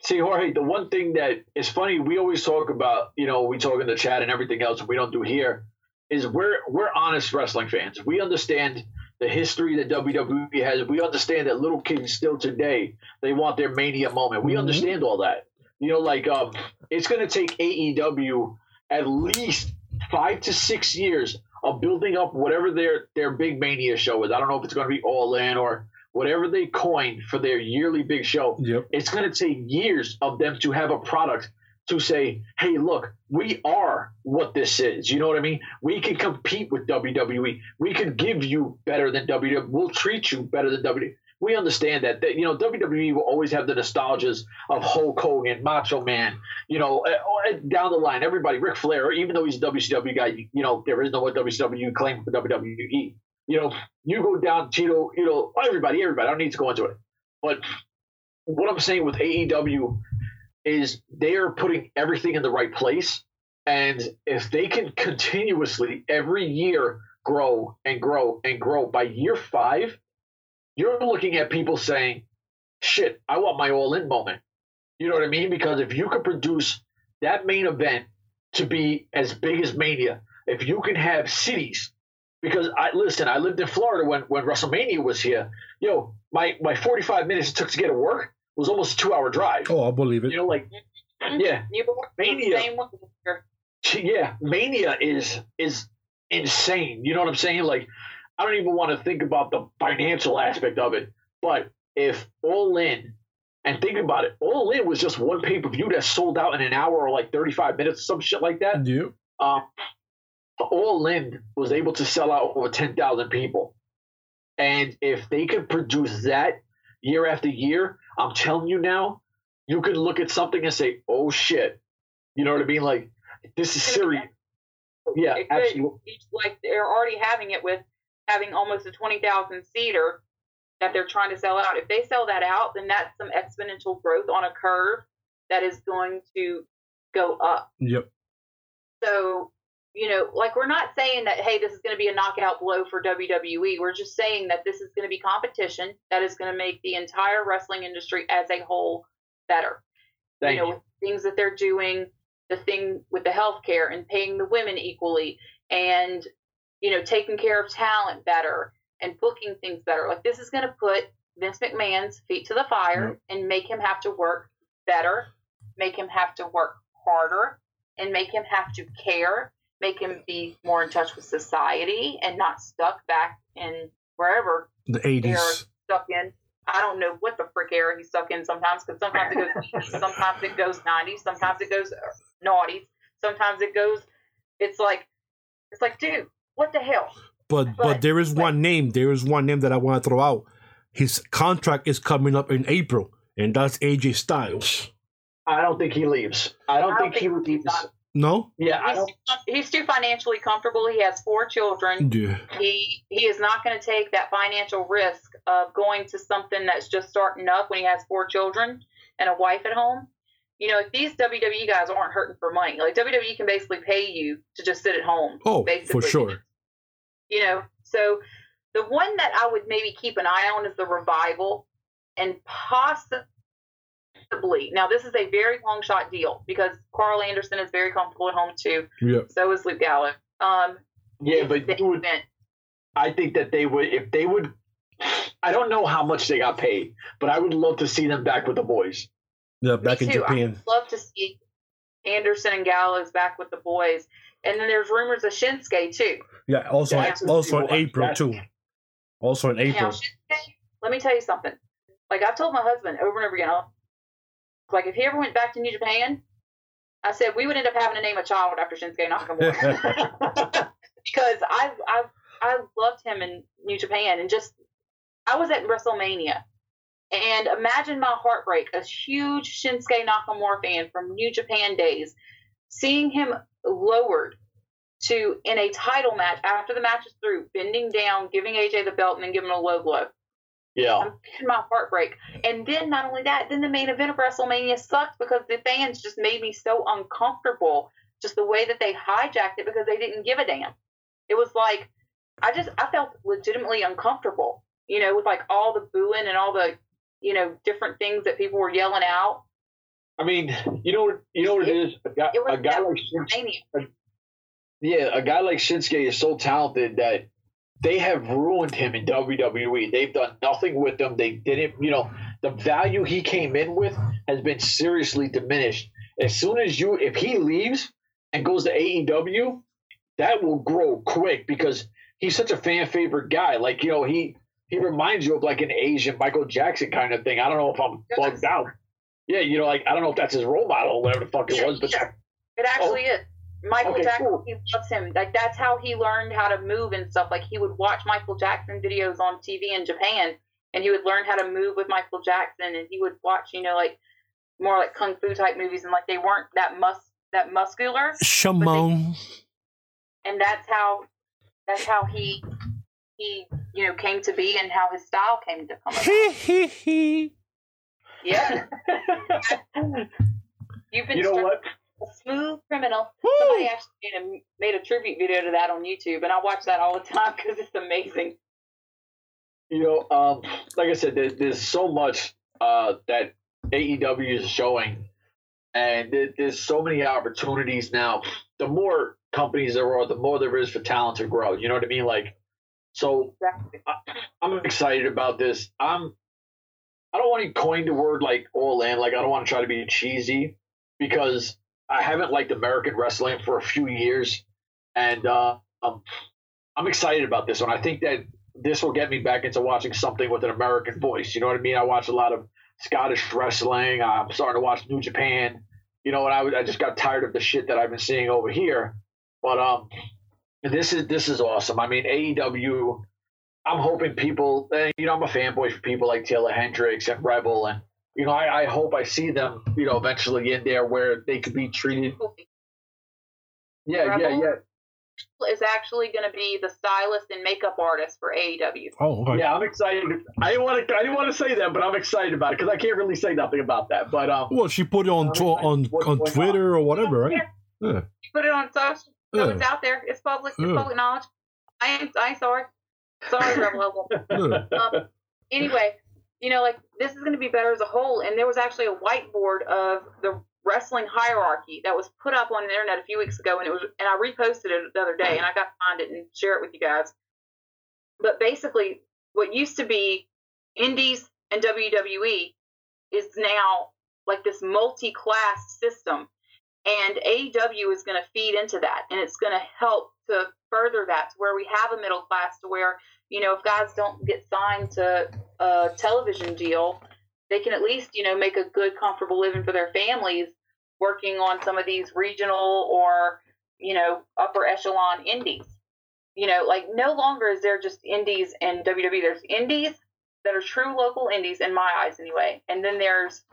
See, Jorge, the one thing that is funny, we always talk about, you know, we talk in the chat and everything else, and we don't do here, is we're we're honest wrestling fans. We understand the history that WWE has. We understand that little kids still today they want their mania moment. We Mhm. understand all that. You know, like um, it's going to take AEW at least five to six years of building up whatever their their big mania show is. I don't know if it's going to be All In or whatever they coined for their yearly big show Yep. it's going to take years of them to have a product to say, hey, look, we are what this is. You know what I mean? We can compete with WWE. We can give you better than WWE. We'll treat you better than WWE. We understand that, that you know WWE will always have the nostalgias of Hulk Hogan, Macho Man, you know, uh, uh, down the line, everybody, Ric Flair, even though he's a WCW guy, you, you know, there is no WCW claim for WWE. You know, you go down, Tito, you know, everybody, everybody. I don't need to go into it, but what I'm saying with AEW is they are putting everything in the right place. And if they can continuously every year grow and grow and grow by year five, you're looking at people saying, shit, I want my all in moment. You know what I mean? Because if you could produce that main event to be as big as Mania, if you can have cities, because I listen, I lived in Florida when, when WrestleMania was here. Yo, my, my 45 minutes it took to get to work was almost a two hour drive. Oh, I believe it. You know, like, mm-hmm. yeah, You were the Mania. yeah, Mania is is insane. You know what I'm saying? Like, I don't even want to think about the financial aspect of it. But if All In, and think about it, All In was just one pay per view that sold out in an hour or like 35 minutes, some shit like that. Yep. Um, All In was able to sell out over 10,000 people. And if they could produce that year after year, I'm telling you now, you could look at something and say, oh shit. You know what I mean? Like, this is serious. Yeah, It could- absolutely. each- Like they're already having it with having almost a twenty thousand seater that they're trying to sell out. If they sell that out, then that's some exponential growth on a curve that is going to go up. Yep. So you know, like we're not saying that, hey, this is going to be a knockout blow for WWE. We're just saying that this is going to be competition that is going to make the entire wrestling industry as a whole better. Thank you know, you. with things that they're doing, the thing with the healthcare and paying the women equally, and you know, taking care of talent better and booking things better. Like this is going to put Vince McMahon's feet to the fire and make him have to work better, make him have to work harder, and make him have to care, make him be more in touch with society and not stuck back in wherever The eighties. stuck in. I don't know what the frick era he's stuck in sometimes because sometimes it goes 80s, <laughs> sometimes it goes 90s, sometimes it goes uh, naughties, sometimes it goes. It's like, it's like, dude, what the hell? But but But- there is but- one name. There is one name that I want to throw out. His contract is coming up in April, and that's AJ Styles. I don't think he leaves. I don't, I don't think, he think he's leaves. not. No. Yeah, He's too, he's too financially comfortable. He has four children. Yeah. He he is not going to take that financial risk of going to something that's just starting up when he has four children and a wife at home. You know, if these WWE guys aren't hurting for money, like WWE can basically pay you to just sit at home. Oh, basically. for sure. You know so the one that i would maybe keep an eye on is the revival and possibly now this is a very long shot deal because karl anderson is very comfortable at home too Yeah. so is luke gallo um Yeah, but they would, went- I think that they would if they would. I don't know how much they got paid, but I would love to see them back with the boys. Yeah. Back in too. Japan. I'd love to see anderson and gallows back with the boys and then there's rumors of shinsuke too Yeah. Also, Yeah. also in April too. Also in Now, April. Shinsuke, let me tell you something. Like I've told my husband over and over again, like if he ever went back to New Japan, I said we would end up having to name a child after Shinsuke Nakamura <laughs> <laughs> because I I I loved him in New Japan and just I was at WrestleMania and imagine my heartbreak, a huge Shinsuke Nakamura fan from New Japan days, seeing him lowered to in a title match after the match is through, bending down, giving AJ the belt, and then giving him a low blow. yeah, I'm my heartbreak. And then not only that, then the main event of WrestleMania sucked because the fans just made me so uncomfortable. Just the way that they hijacked it because they didn't give a damn. It was like I just I felt legitimately uncomfortable. You know, with like all the booing and all the you know different things that people were yelling out. I mean, you know, you know what it is. A guy, a guy like Shinsuke, yeah, a guy like Shinsuke is so talented that they have ruined him in WWE. They've done nothing with him. They didn't, you know, the value he came in with has been seriously diminished. As soon as you, if he leaves and goes to AEW, that will grow quick because he's such a fan favorite guy. Like, you know, he he reminds you of like an Asian Michael Jackson kind of thing. I don't know if I'm bugged out. Yeah, you know, like I don't know if that's his role model or whatever the fuck it Yeah, was, but yeah. It actually is. Michael Oh. Okay, Jackson, cool. he loves him. Like that's how he learned how to move and stuff. Like he would watch Michael Jackson videos on TV in Japan, and he would learn how to move with Michael Jackson. And he would watch, you know, like more like kung fu type movies, and like they weren't that mus that muscular. Shimon. And that's how that's how he he you know came to be, and how his style came to come. About. Yeah, <laughs> you've been you know what? a smooth criminal. Somebody actually made a, made a tribute video to that on YouTube, and I watch that all the time <laughs> because it's amazing. You know, um, like I said, there's, there's so much uh, that AEW is showing, and there, there's so many opportunities now. The more companies there are, the more there is for talent to grow. You know what I mean? Like, so Exactly. I'm excited about this. I'm. I don't want to coin the word like all in. Like I don't want to try to be cheesy because I haven't liked American wrestling for a few years, and uh, um, I'm excited about this one. I think that this will get me back into watching something with an American voice. You know what I mean? I watch a lot of Scottish wrestling. I'm starting to watch New Japan. You know, and I, I just got tired of the shit that I've been seeing over here. But um, this is this is awesome. I mean, AEW. I'm hoping people. eh, You know, I'm a fanboy for people like Taylor Hendricks and Rebel, and you know, I, I hope I see them. You know, eventually in there where they could be treated. Yeah, yeah, Rebel? yeah. Is actually going to be the stylist and makeup artist for AEW. Oh, okay. Yeah, I'm excited. I didn't want to. I didn't want to say that, but I'm excited about it because I can't really say nothing about that. But um, Well, she put it on tw- on on what- Twitter or whatever, right? Yeah. Yeah. Put it on social. So Ugh. it's out there. It's public. It's Ugh. public knowledge. I ain't, I ain't sorry. Sorry, Rebel Level. <laughs> Um, anyway, you know, like this is going to be better as a whole. And there was actually a whiteboard of the wrestling hierarchy that was put up on the internet a few weeks ago, and it was, and I reposted it the other day, and I got to find it and share it with you guys. But basically, what used to be Indies and WWE is now like this multi-class system, and AEW is going to feed into that, and it's going to help to further that to where we have a middle class to where you know if guys don't get signed to a television deal, they can at least you know make a good, comfortable living for their families working on some of these regional or you know upper echelon indies. You know, like no longer is there just indies and WWE. There's indies that are true local indies in my eyes anyway, and then there's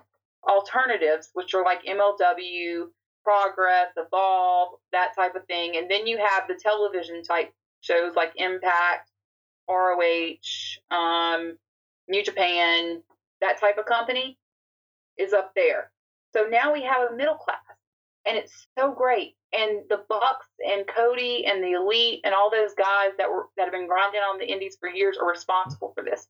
alternatives which are like MLW, Progress, Evolve, that type of thing, and then you have the television type shows like Impact, ROH, um, New Japan, that type of company is up there. So now we have a middle class, and it's so great. And the Bucks and Cody and the Elite and all those guys that were that have been grinding on the Indies for years are responsible for this.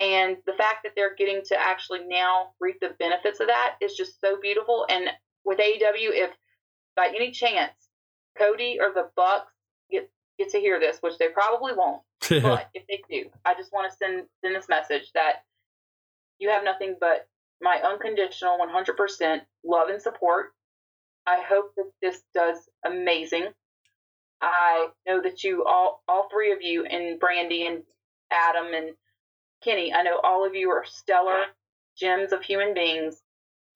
And the fact that they're getting to actually now reap the benefits of that is just so beautiful. And with AEW, if by any chance Cody or the Bucks get get to hear this, which they probably won't, <laughs> but if they do, I just want to send send this message that you have nothing but my unconditional 100% love and support. I hope that this does amazing. I know that you all all three of you and Brandi and Adam and Kenny, I know all of you are stellar gems of human beings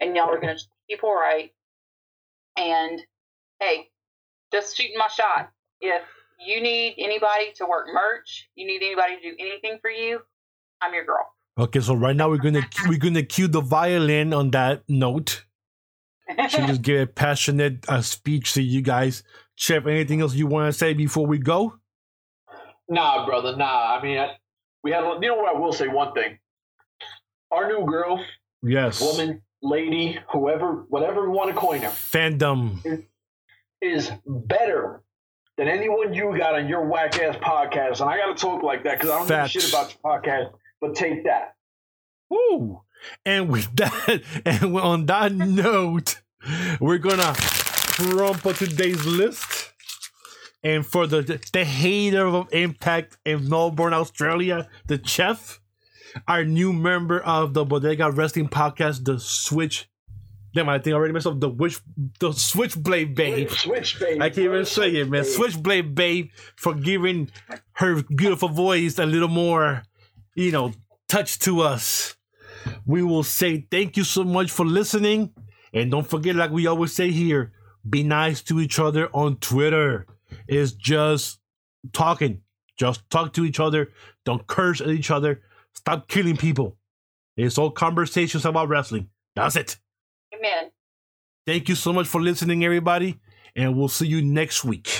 and y'all are going to keep all right. And hey, just shooting my shot. If you need anybody to work merch, you need anybody to do anything for you, I'm your girl. Okay, so right now we're gonna <laughs> we're gonna cue the violin on that note. She just gave a passionate uh, speech to you guys. Chef, anything else you want to say before we go? Nah, brother, nah. I mean, I, we had. You know what? I will say one thing. Our new girl, Yes. woman, lady, whoever, whatever we want to coin her, Fandom. is better than anyone you got on your whack ass podcast. And I got to talk like that because I don't Facts. give a shit about your podcast. But take that. Woo! And with <laughs> that, and on that note, we're gonna crumple today's list. And for the the hater of Impact in Melbourne, Australia, the chef, our new member of the Bodega Wrestling Podcast, the Switch. Damn, I think I already messed up the witch, the Switchblade Babe. Switch, baby. I can't even say it, man. Switchblade Babe for giving her beautiful voice a little more, you know, touch to us. We will say thank you so much for listening. And don't forget, like we always say here, be nice to each other on Twitter. It's just talking. Just talk to each other. Don't curse at each other. Stop killing people. It's all conversations about wrestling. That's it. Amen. Thank you so much for listening, everybody. And we'll see you next week.